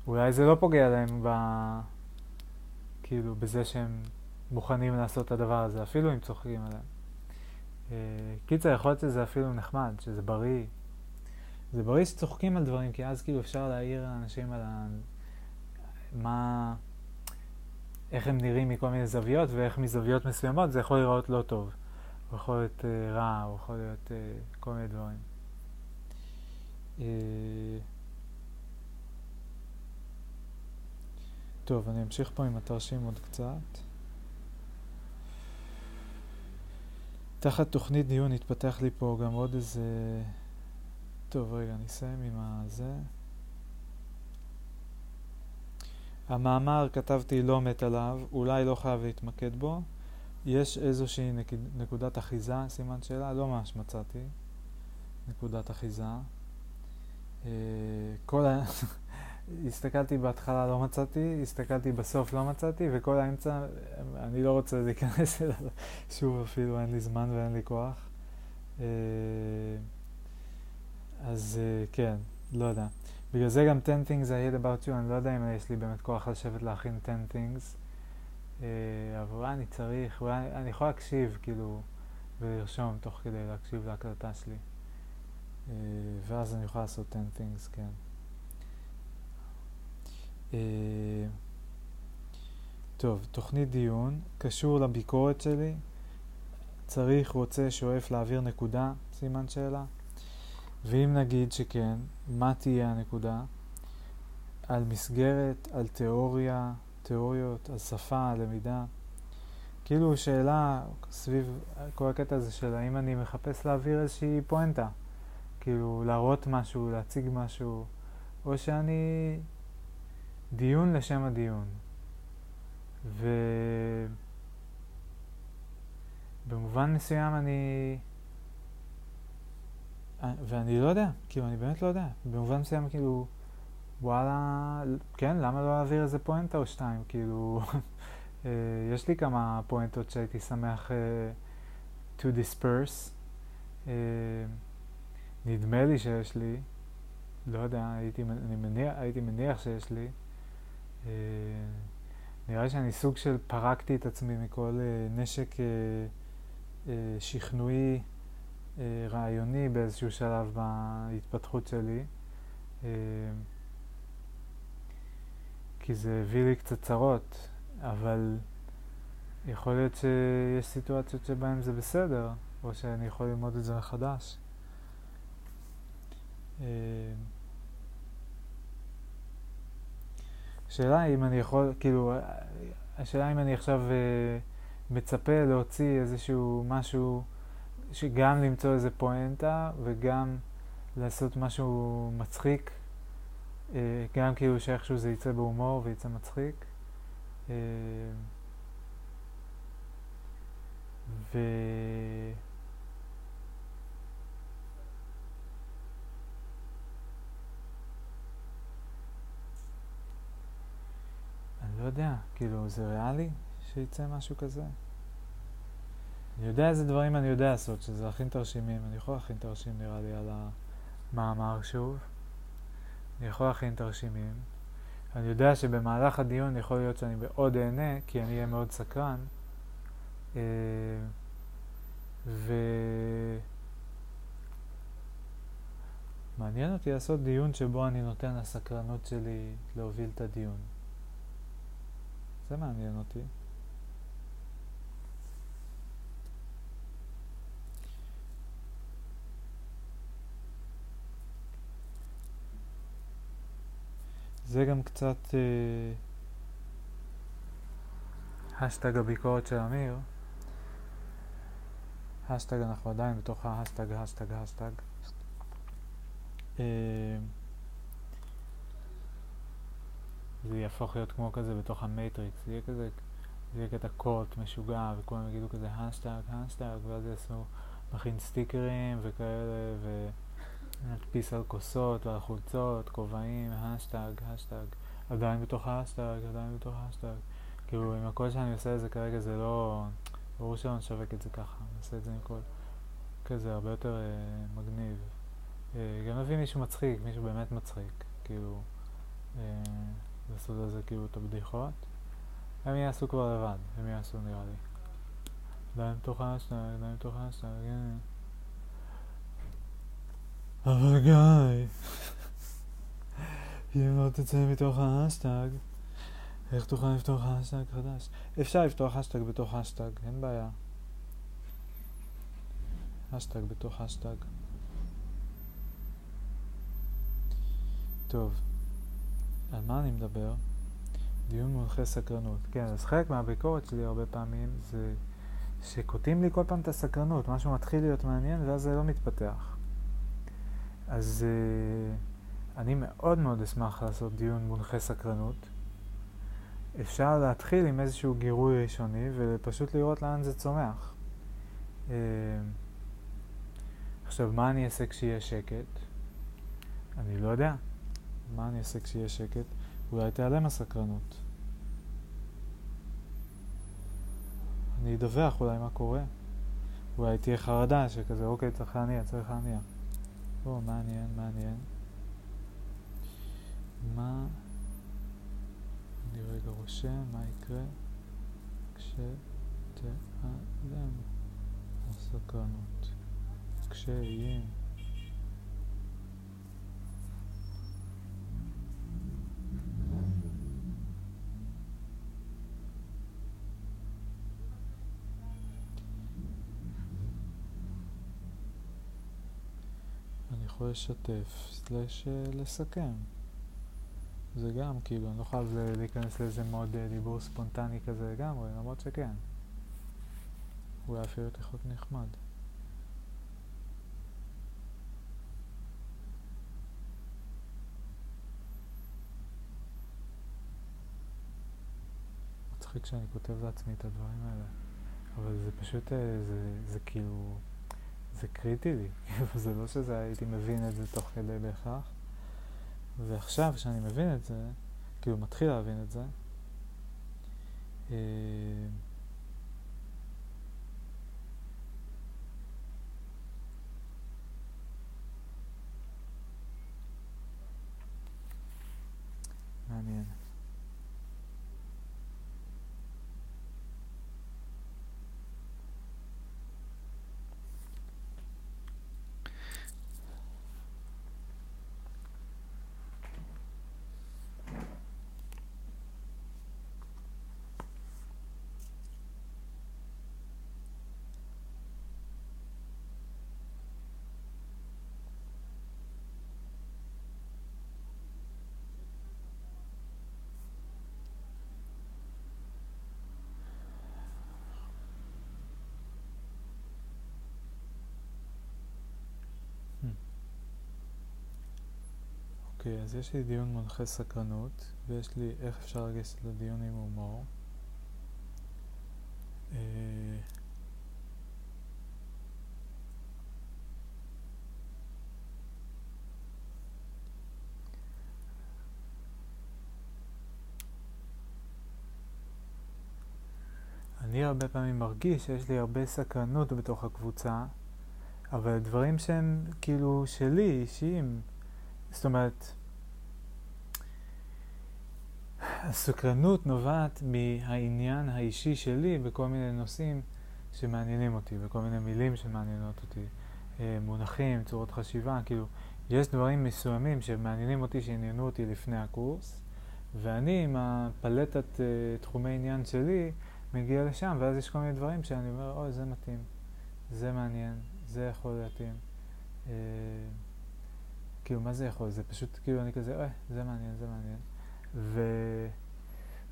אולי זה לא פוגע להם ב... כאילו, בזה שהם מוכנים לעשות את הדבר הזה, אפילו אם צוחקים עליהם. אה, קיצר, יכול להיות שזה אפילו נחמד, שזה בריא. זה בריא שצוחקים על דברים, כי אז כאילו אפשר להעיר לאנשים על ה... מה... איך הם נראים מכל מיני זוויות, ואיך מזוויות מסוימות זה יכול להיראות לא טוב. הוא יכול להיות uh, רע, הוא יכול להיות uh, כל מיני דברים. Uh, טוב, אני אמשיך פה עם התרשים עוד קצת. תחת תוכנית דיון התפתח לי פה גם עוד איזה... טוב, רגע, אני אסיים עם הזה. המאמר, כתבתי, לא מת עליו, אולי לא חייב להתמקד בו. יש איזושהי נק... נקודת אחיזה, סימן שאלה? לא ממש מצאתי נקודת אחיזה. אה, כל ה... [laughs] הסתכלתי בהתחלה, לא מצאתי, הסתכלתי בסוף, לא מצאתי, וכל האמצע, אני לא רוצה להיכנס [laughs] אליו שוב אפילו, אין לי זמן ואין לי כוח. אה, אז אה, כן, לא יודע. בגלל זה גם 10 things I hate about you, אני לא יודע אם יש לי באמת כוח לשבת להכין 10 things, אה, אבל אני צריך, אולי אני יכול להקשיב, כאילו, ולרשום תוך כדי להקשיב להקלטה שלי. ואז אני יכול לעשות 10 things, כן. אה, טוב, תוכנית דיון, קשור לביקורת שלי, צריך, רוצה, שואף להעביר נקודה, סימן שאלה. ואם נגיד שכן, מה תהיה הנקודה? על מסגרת, על תיאוריה, תיאוריות, על שפה, על למידה. כאילו שאלה סביב כל הקטע הזה של האם אני מחפש להעביר איזושהי פואנטה. כאילו להראות משהו, להציג משהו, או שאני דיון לשם הדיון. ובמובן מסוים אני... ואני לא יודע, כאילו, אני באמת לא יודע. במובן מסוים, כאילו, וואלה, כן, למה לא להעביר איזה פואנטה או שתיים? כאילו, [laughs] אה, יש לי כמה פואנטות שהייתי שמח uh, to disperse. Uh, נדמה לי שיש לי, לא יודע, הייתי, אני מניח, הייתי מניח שיש לי. אה, נראה לי שאני סוג של פרקתי את עצמי מכל אה, נשק אה, שכנועי רעיוני באיזשהו שלב בהתפתחות שלי. כי זה הביא לי קצת צרות, אבל יכול להיות שיש סיטואציות שבהן זה בסדר, או שאני יכול ללמוד את זה מחדש. השאלה אם אני יכול, כאילו, השאלה אם אני עכשיו uh, מצפה להוציא איזשהו משהו, שגם למצוא איזה פואנטה וגם לעשות משהו מצחיק, uh, גם כאילו שאיכשהו זה יצא בהומור ויצא מצחיק. Uh, ו... לא יודע, כאילו, זה ריאלי שיצא משהו כזה? אני יודע איזה דברים אני יודע לעשות, שזה להכין תרשימים. אני יכול להכין תרשים נראה לי על המאמר שוב. אני יכול להכין תרשימים. אני יודע שבמהלך הדיון יכול להיות שאני מאוד אהנה, כי אני אהיה מאוד סקרן. אה, ו... מעניין אותי לעשות דיון שבו אני נותן לסקרנות שלי להוביל את הדיון. זה מעניין אותי. זה גם קצת השטג אה, הביקורת של אמיר. השטג אנחנו עדיין בתוך ההשטג, השטג, השטג. אה, זה יהפוך להיות כמו כזה בתוך המטריקס, זה יהיה כזה, זה יהיה קטע cult משוגע, וכולם יגידו כזה האשטג, האשטג, ואז יעשו, מכין סטיקרים וכאלה, ו... נדפיס על כוסות ועל חולצות, כובעים, השטג, השטג, עדיין בתוך השטג, עדיין בתוך השטג. כאילו, עם הכל שאני עושה את זה כרגע זה לא... ברור שלא נשווק את זה ככה, אני עושה את זה עם כל... כזה, הרבה יותר אה, מגניב. אה, גם להביא מישהו מצחיק, מישהו באמת מצחיק, כאילו, אה, לעשות על זה כאילו את הבדיחות. הם יעשו כבר לבד, הם יעשו נראה לי. עדיין בתוך האשטג, עדיין בתוך האשטג, כן. אבל גיא, [laughs] אם לא תצא מתוך האשטג, איך תוכל לפתוח האשטג חדש? אפשר לפתוח האשטג בתוך האשטג, אין בעיה. האשטג בתוך האשטג. טוב, על מה אני מדבר? דיון מונחה סקרנות. כן, אז חלק מהביקורת שלי הרבה פעמים זה שקוטעים לי כל פעם את הסקרנות, משהו מתחיל להיות מעניין ואז זה לא מתפתח. אז uh, אני מאוד מאוד אשמח לעשות דיון מונחה סקרנות. אפשר להתחיל עם איזשהו גירוי ראשוני ופשוט לראות לאן זה צומח. Uh, עכשיו, מה אני אעשה כשיהיה שקט? אני לא יודע. מה אני אעשה כשיהיה שקט? אולי תיעלם הסקרנות. אני אדווח אולי מה קורה. אולי תהיה חרדה שכזה, אוקיי, צריך להניע, צריך להניע. או, מעניין, מעניין. מה... אני רגע רושם, מה יקרה כשתיעלם הסקרנות. כשיהיה... יכול לשתף, סלש אה, לסכם. זה גם, כאילו, אני לא חייב להיכנס לאיזה מוד אה, דיבור ספונטני כזה לגמרי, למרות שכן. הוא היה אפילו יותר נחמד. מצחיק שאני כותב לעצמי את הדברים האלה, אבל זה פשוט, אה, זה, זה כאילו... זה קריטי לי, [laughs] זה לא שזה הייתי מבין את זה תוך כדי בהכרח. ועכשיו כשאני מבין את זה, כאילו מתחיל להבין את זה, אה, מעניין. אוקיי, אז יש לי דיון מונחה סקרנות, ויש לי איך אפשר לגשת לדיון עם הומור. אה, אני הרבה פעמים מרגיש שיש לי הרבה סקרנות בתוך הקבוצה, אבל דברים שהם כאילו שלי, אישיים, זאת אומרת, הסקרנות נובעת מהעניין האישי שלי בכל מיני נושאים שמעניינים אותי, בכל מיני מילים שמעניינות אותי, אה, מונחים, צורות חשיבה, כאילו, יש דברים מסוימים שמעניינים אותי, שעניינו אותי לפני הקורס, ואני עם הפלטת uh, תחומי עניין שלי מגיע לשם, ואז יש כל מיני דברים שאני אומר, אוי, זה מתאים, זה מעניין, זה יכול להתאים. כאילו, מה זה יכול? זה פשוט, כאילו, אני כזה, אוי, זה מעניין, זה מעניין.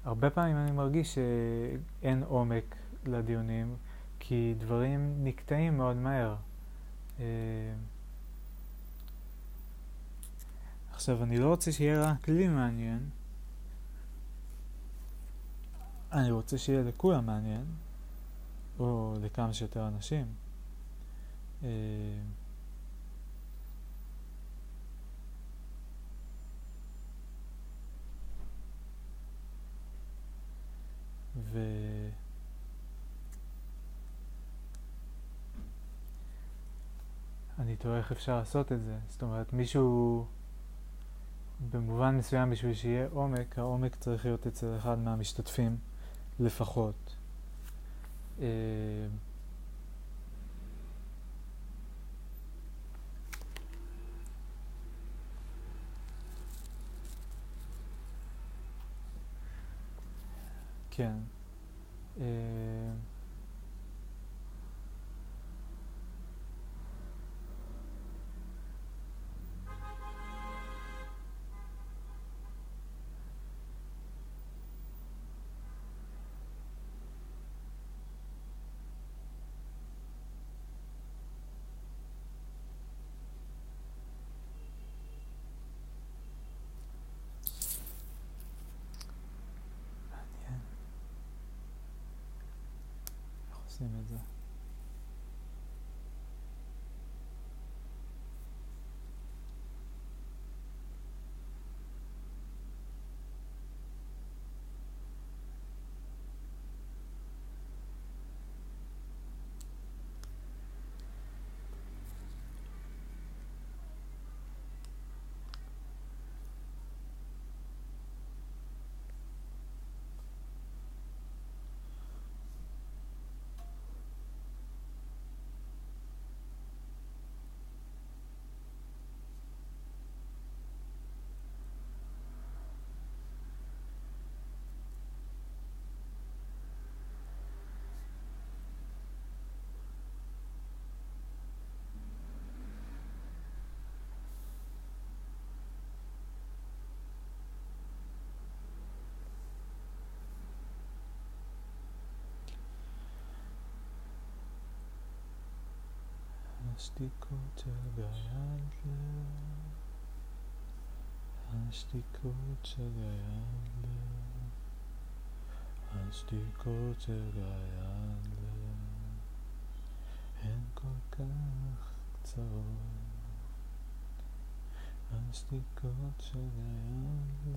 והרבה פעמים אני מרגיש שאין עומק לדיונים, כי דברים נקטעים מאוד מהר. אה, עכשיו, אני לא רוצה שיהיה רק לי מעניין, אני רוצה שיהיה לכולם מעניין, או לכמה שיותר אנשים. ו... אני תוהה איך אפשר לעשות את זה. זאת אומרת, מישהו, במובן מסוים בשביל שיהיה עומק, העומק צריך להיות אצל אחד מהמשתתפים לפחות. אה, כן. אה, עושים את זה. השתיקות של גיא השתיקות של גיא השתיקות של גיא הן כל כך קצרות. השתיקות של גיא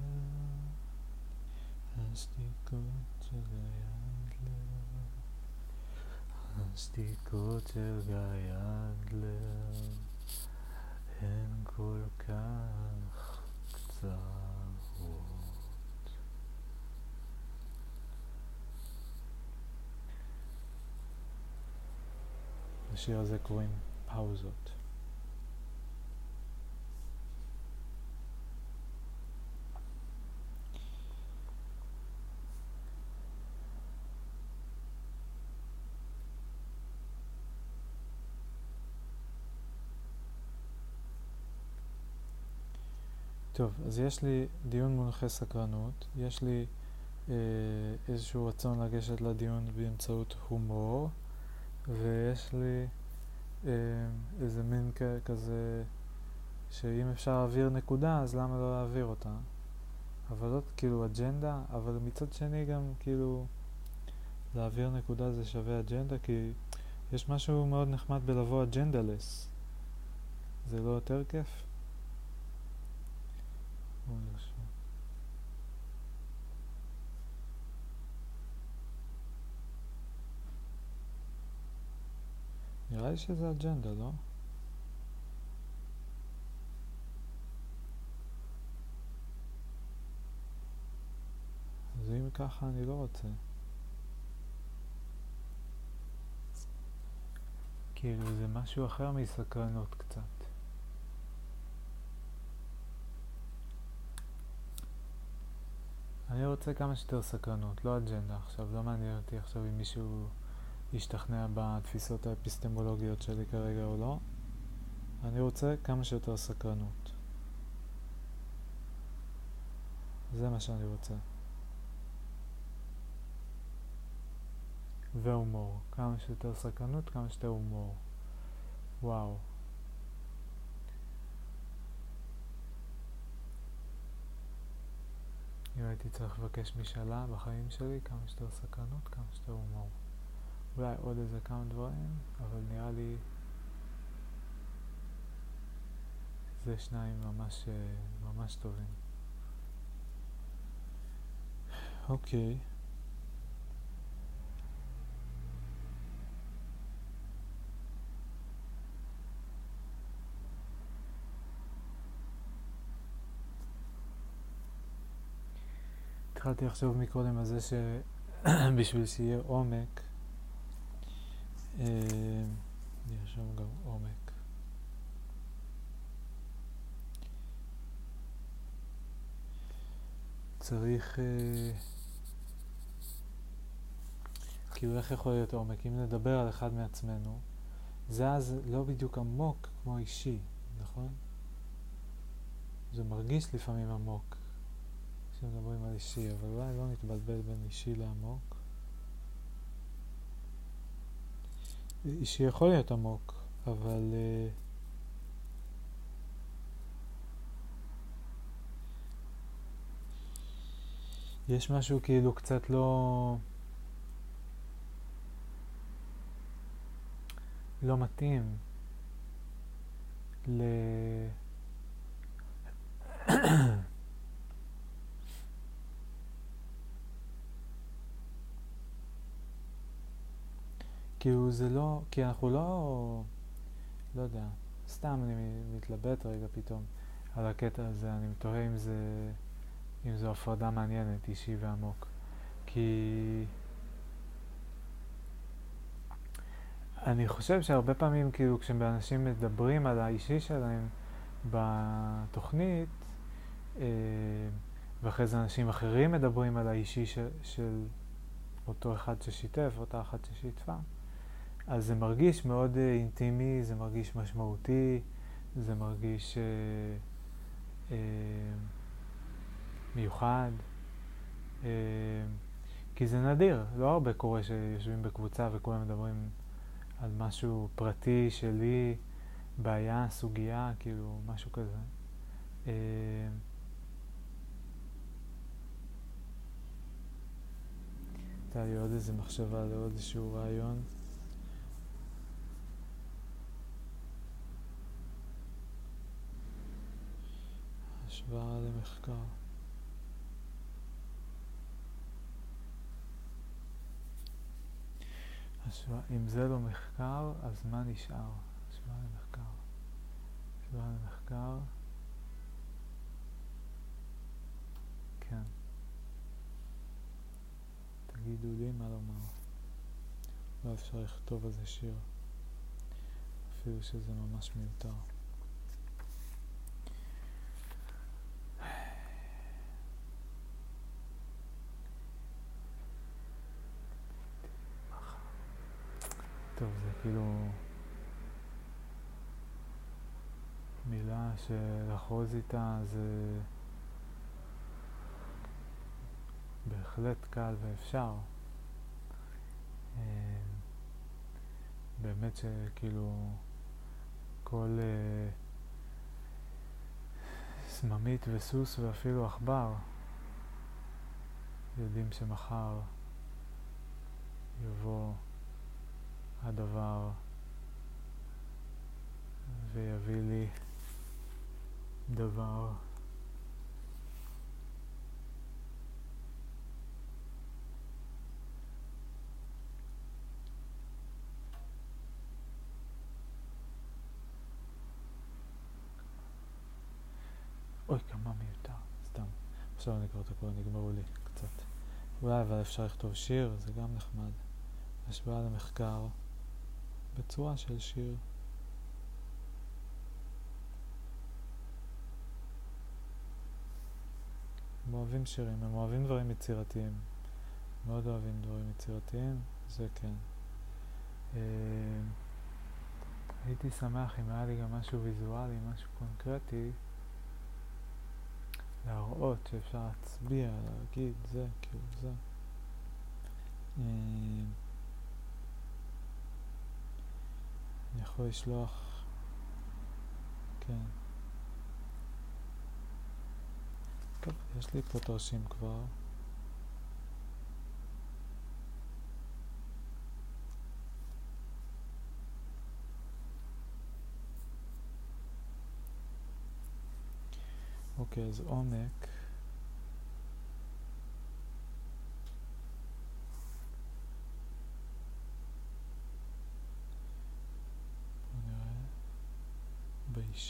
השתיקות של גיא השתיקות של גיא אדלר הן כל כך קצרות. לשיר הזה קוראים פאוזות. טוב, אז יש לי דיון מונחה סקרנות, יש לי אה, איזשהו רצון לגשת לדיון באמצעות הומור, ויש לי אה, איזה מין כזה, שאם אפשר להעביר נקודה, אז למה לא להעביר אותה? אבל זאת כאילו אג'נדה, אבל מצד שני גם כאילו להעביר נקודה זה שווה אג'נדה, כי יש משהו מאוד נחמד בלבוא agendaless. זה לא יותר כיף? נראה לי שזה אג'נדה, לא? אז אם ככה אני לא רוצה. כאילו זה משהו אחר מסקרנות קצת. אני רוצה כמה שיותר סקרנות, לא אג'נדה עכשיו, לא מעניין אותי עכשיו אם מישהו ישתכנע בתפיסות האפיסטמולוגיות שלי כרגע או לא. אני רוצה כמה שיותר סקרנות. זה מה שאני רוצה. והומור. כמה שיותר סקרנות, כמה שיותר הומור. וואו. אם הייתי צריך לבקש משאלה בחיים שלי, כמה שיותר סקרנות, כמה שיותר הומור. אולי עוד איזה כמה דברים, אבל נראה לי זה שניים ממש, ממש טובים. אוקיי. התחלתי לחשוב מקודם על זה שבשביל שיהיה עומק, נרשום גם עומק. צריך... כאילו איך יכול להיות עומק? אם נדבר על אחד מעצמנו, זה אז לא בדיוק עמוק כמו אישי, נכון? זה מרגיש לפעמים עמוק כשמדברים על אישי, אבל אולי לא נתבלבל בין אישי לעמוק. אישי יכול להיות עמוק, אבל... Uh, יש משהו כאילו קצת לא... לא מתאים ל... [clears throat] כאילו זה לא, כי אנחנו לא, לא יודע, סתם אני מתלבט רגע פתאום על הקטע הזה, אני מתוהה אם זה, אם זו הפרדה מעניינת, אישי ועמוק. כי אני חושב שהרבה פעמים, כאילו, כשאנשים מדברים על האישי שלהם בתוכנית, אה, ואחרי זה אנשים אחרים מדברים על האישי של, של אותו אחד ששיתף, אותה אחת ששיתפה, אז זה מרגיש מאוד אה, אינטימי, זה מרגיש משמעותי, זה מרגיש אה, אה, מיוחד, אה, כי זה נדיר, לא הרבה קורה שיושבים בקבוצה וכולם מדברים על משהו פרטי שלי, בעיה, סוגיה, כאילו, משהו כזה. אה, הייתה לי עוד איזה מחשבה לעוד איזשהו רעיון. השוואה למחקר. השוואה, אם זה לא מחקר, אז מה נשאר? השוואה למחקר. השוואה למחקר. כן. תגידו לי מה לומר. לא אפשר לכתוב על זה שיר, אפילו שזה ממש מיותר. טוב, זה כאילו מילה שלחרוז איתה זה בהחלט קל ואפשר. אה, באמת שכאילו כל אה, סממית וסוס ואפילו עכבר יודעים שמחר יבוא הדבר ויביא לי דבר אוי, כמה מיותר, סתם. עכשיו אני כבר את הכל, נגמרו לי קצת. אולי אבל אפשר לכתוב שיר, זה גם נחמד. השוואה למחקר. בצורה של שיר. הם אוהבים שירים, הם אוהבים דברים יצירתיים. מאוד אוהבים דברים יצירתיים, זה כן. אה, הייתי שמח אם היה לי גם משהו ויזואלי, משהו קונקרטי, להראות שאפשר להצביע, להגיד זה, כאילו זה. אה, אני יכול לשלוח, כן. טוב, יש לי פה תרשים כבר. אוקיי, אז עומק.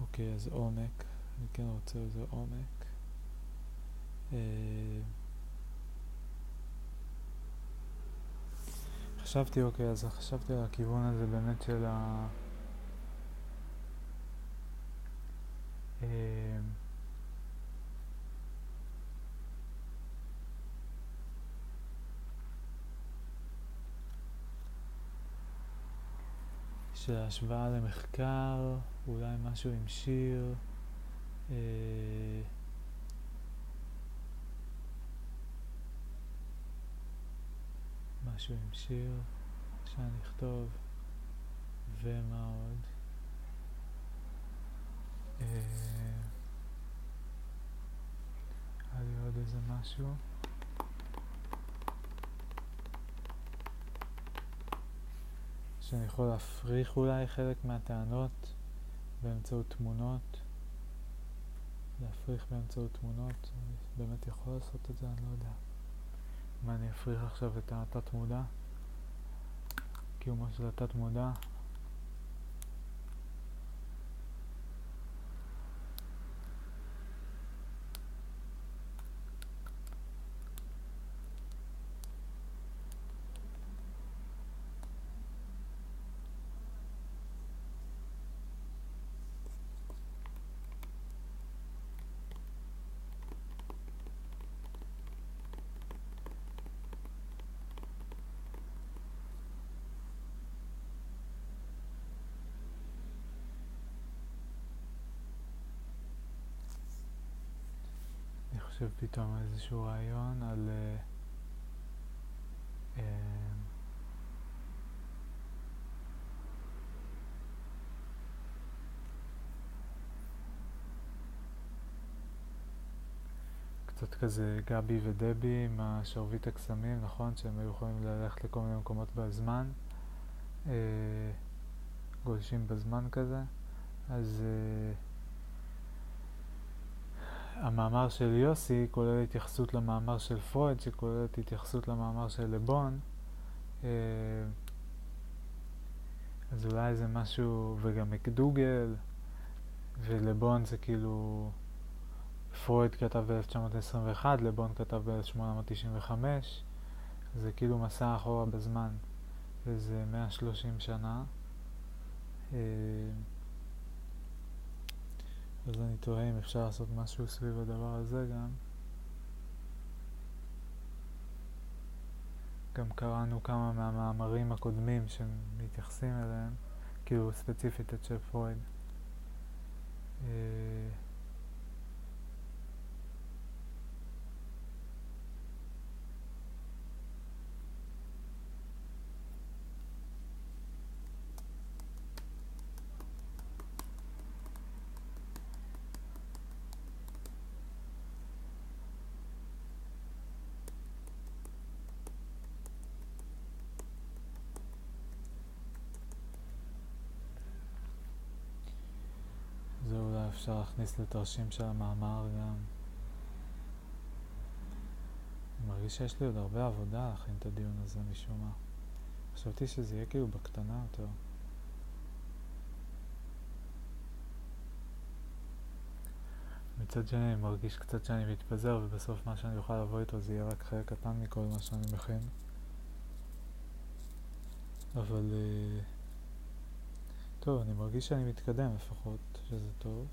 אוקיי, אז עומק, אני כן רוצה איזה עומק. אה, חשבתי, אוקיי, אז חשבתי על הכיוון הזה באמת של ה... אה, של השוואה למחקר, אולי משהו עם שיר. אה, משהו עם שיר שאני אכתוב ומה עוד אה, היה לי עוד איזה משהו שאני יכול להפריך אולי חלק מהטענות באמצעות תמונות להפריך באמצעות תמונות, אני באמת יכול לעשות את זה, אני לא יודע. מה אני אפריך עכשיו את התת מודע? קיומו של התת חושב פתאום איזשהו רעיון על אה, אה, קצת כזה גבי ודבי עם השרביט הקסמים, נכון? שהם היו יכולים ללכת לכל מיני מקומות בזמן, אה, גולשים בזמן כזה, אז אה, המאמר של יוסי כולל התייחסות למאמר של פרויד, שכוללת התייחסות למאמר של לבון. אה, אז אולי זה משהו, וגם מקדוגל, ולבון זה כאילו, פרויד כתב ב-1921, לבון כתב ב-1895, זה כאילו מסע אחורה בזמן, איזה 130 שנה. אה, אז אני תוהה אם אפשר לעשות משהו סביב הדבר הזה גם. גם קראנו כמה מהמאמרים הקודמים שמתייחסים אליהם, כאילו ספציפית את של פרויד. אה, אפשר להכניס לתרשים של המאמר גם. אני מרגיש שיש לי עוד הרבה עבודה להכין את הדיון הזה משום מה. חשבתי שזה יהיה כאילו בקטנה יותר. מצד שני אני מרגיש קצת שאני מתפזר ובסוף מה שאני אוכל לבוא איתו זה יהיה רק חלק קטן מכל מה שאני מכין. אבל... Uh, טוב, אני מרגיש שאני מתקדם לפחות, שזה טוב.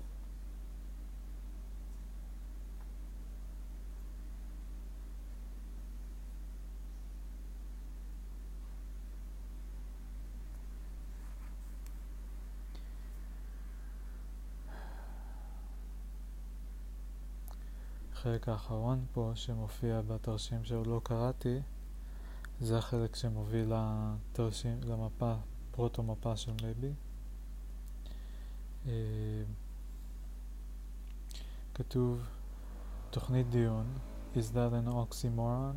החלק האחרון פה שמופיע בתרשים שעוד לא קראתי זה החלק שמוביל לתרשים, למפה, פרוטו-מפה של מייבי. אה, כתוב תוכנית דיון is that an oxymoron?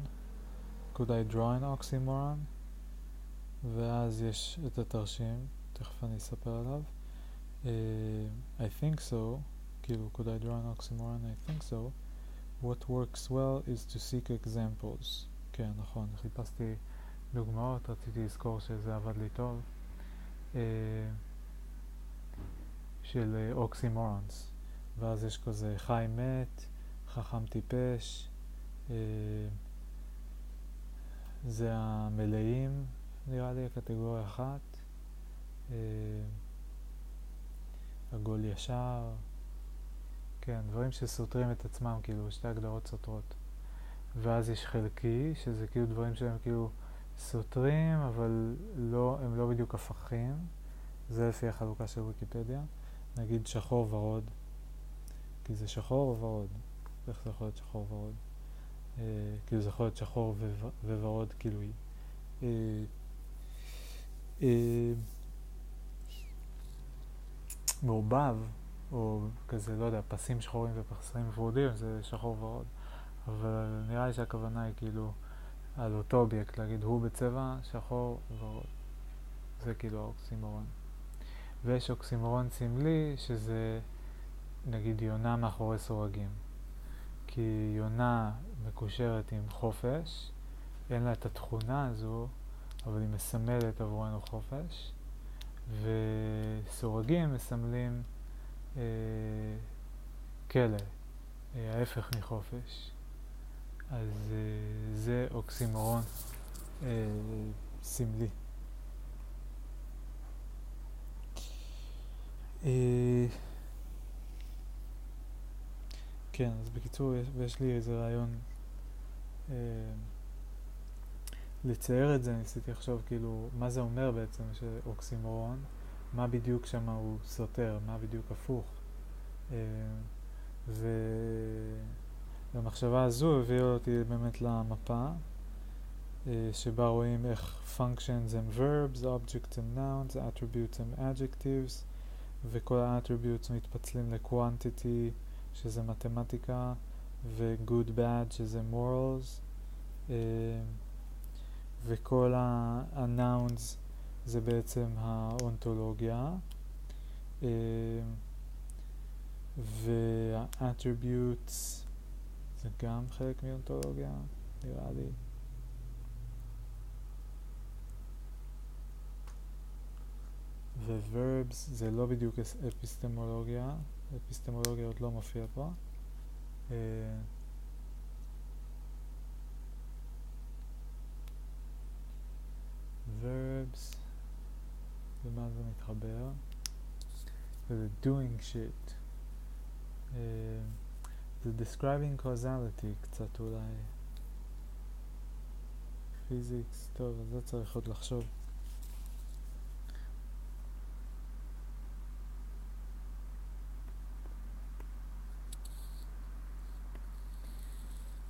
could I draw an oxymoron? ואז יש את התרשים, תכף אני אספר עליו. Uh, I think so, כאילו, could I draw an oxymoron? I think so. What works well is to seek examples. כן, נכון, חיפשתי דוגמאות, רציתי לזכור שזה עבד לי טוב. Uh, של אוקסימורונס. Uh, ואז יש כזה חי מת, חכם טיפש, uh, זה המלאים, נראה לי, קטגוריה אחת. עגול ישר, כן, דברים שסותרים את עצמם, כאילו, שתי הגדרות סותרות. ואז יש חלקי, שזה כאילו דברים שהם כאילו סותרים, אבל לא, הם לא בדיוק הפכים. זה לפי החלוקה של ויקיפדיה. נגיד שחור ורוד, כי זה שחור או ורוד? איך זה יכול להיות שחור ורוד? אה, כאילו זה יכול להיות שחור וורוד, כאילו... אה, אה, מעובב, או כזה, לא יודע, פסים שחורים ופסים ורודים, זה שחור ורוד. אבל נראה לי שהכוונה היא כאילו על אותו אובייקט, להגיד הוא בצבע שחור ורוד. זה כאילו האוקסימורון. ויש אוקסימורון סמלי, שזה נגיד יונה מאחורי סורגים. כי יונה מקושרת עם חופש, אין לה את התכונה הזו, אבל היא מסמלת עבורנו חופש. וסורגים מסמלים אה, כלא, אה, ההפך מחופש. אז אה, זה אוקסימורון אה, סמלי. אה, כן, אז בקיצור, יש, ויש לי איזה רעיון אה, לצייר את זה, ניסיתי לחשוב כאילו, מה זה אומר בעצם שאוקסימורון, מה בדיוק שם הוא סותר, מה בדיוק הפוך. אה, והמחשבה הזו הביאה אותי באמת למפה, אה, שבה רואים איך functions and verbs, objects and nouns, attributes and adjectives, וכל ה-attributes מתפצלים ל-quantity, שזה מתמטיקה, ו-good bad, שזה morals. Uh, וכל ה-nouns זה בעצם האונתולוגיה, וה-attributes זה גם חלק מאונתולוגיה, נראה לי. ו-verbs זה לא בדיוק אפיסטמולוגיה, אפיסטמולוגיה עוד לא מופיע פה. Uh, verbs, למה זה מתחבר? זה doing shit. Uh, זה describing causality קצת אולי. פיזיקס, טוב, על זה צריך עוד לחשוב.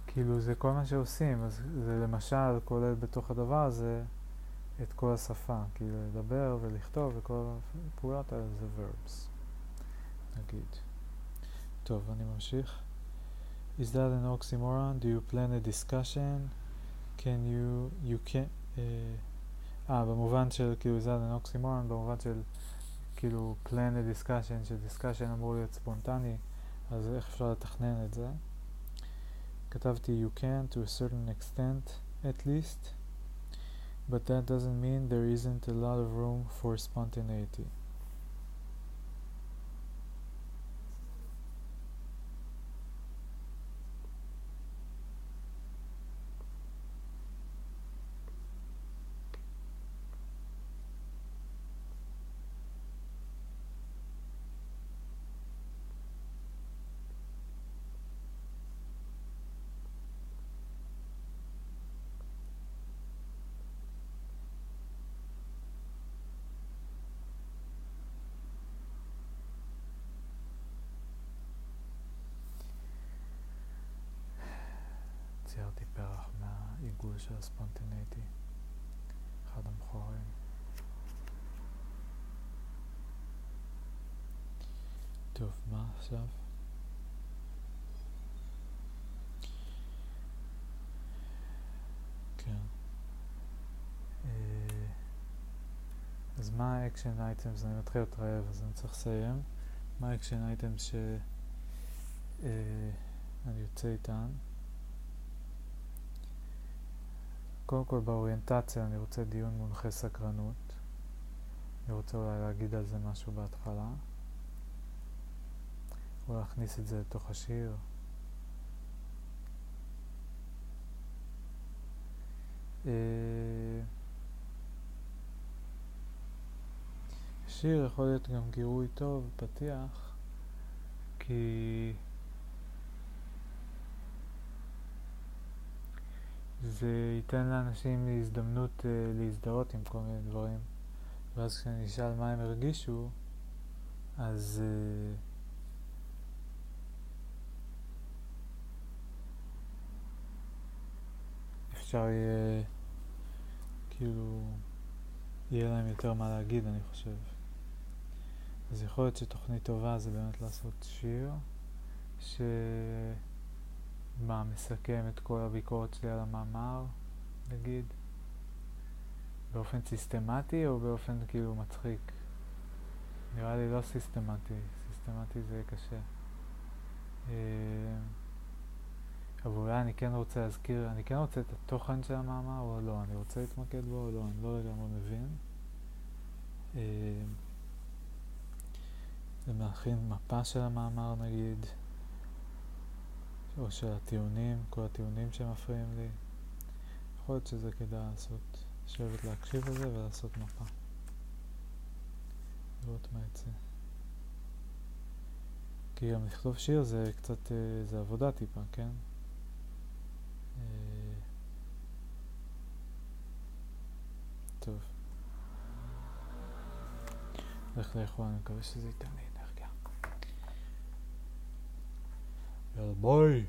כאילו זה כל מה שעושים, אז זה למשל כולל בתוך הדבר הזה את כל השפה, כאילו לדבר ולכתוב וכל הפעולות האלה זה verbs, נגיד. טוב, אני ממשיך. Is that an oxymoron? Do you plan a discussion? Can you, you can, אה, uh, במובן של כאילו is that an oxymoron, במובן של כאילו plan a discussion, ש-discussion אמור להיות ספונטני, אז איך אפשר לתכנן את זה? כתבתי you can to a certain extent at least. But that doesn't mean there isn't a lot of room for spontaneity. עכשיו. כן. אה, אז מה ה action items? אני מתחיל להיות רעב, אז אני צריך לסיים. מה ה action items שאני יוצא איתן? קודם כל באוריינטציה אני רוצה דיון מונחה סקרנות. אני רוצה אולי להגיד על זה משהו בהתחלה. או להכניס את זה לתוך השיר. אה, שיר יכול להיות גם גירוי טוב, פתיח, כי זה ייתן לאנשים הזדמנות uh, להזדהות עם כל מיני דברים, ואז כשאני אשאל מה הם הרגישו, אז uh, אפשר יהיה, כאילו, יהיה להם יותר מה להגיד, אני חושב. אז יכול להיות שתוכנית טובה זה באמת לעשות שיר, ש... מה, מסכם את כל הביקורת שלי על המאמר, נגיד? באופן סיסטמטי או באופן כאילו מצחיק? נראה לי לא סיסטמטי, סיסטמטי זה קשה. אבל אולי אני כן רוצה להזכיר, אני כן רוצה את התוכן של המאמר או לא, אני רוצה להתמקד בו או לא, אני לא לגמרי מבין. להכין אה, מפה של המאמר נגיד. או של הטיעונים, כל הטיעונים שמפריעים לי. יכול להיות שזה כדאי לעשות, לשבת להקשיב לזה ולעשות מפה. לראות מה יצא. כי גם לכתוב שיר זה קצת, אה, זה עבודה טיפה, כן? אה, טוב. הולך לאכול, אני מקווה שזה ייתן לי אנרגיה. יאללה ביי!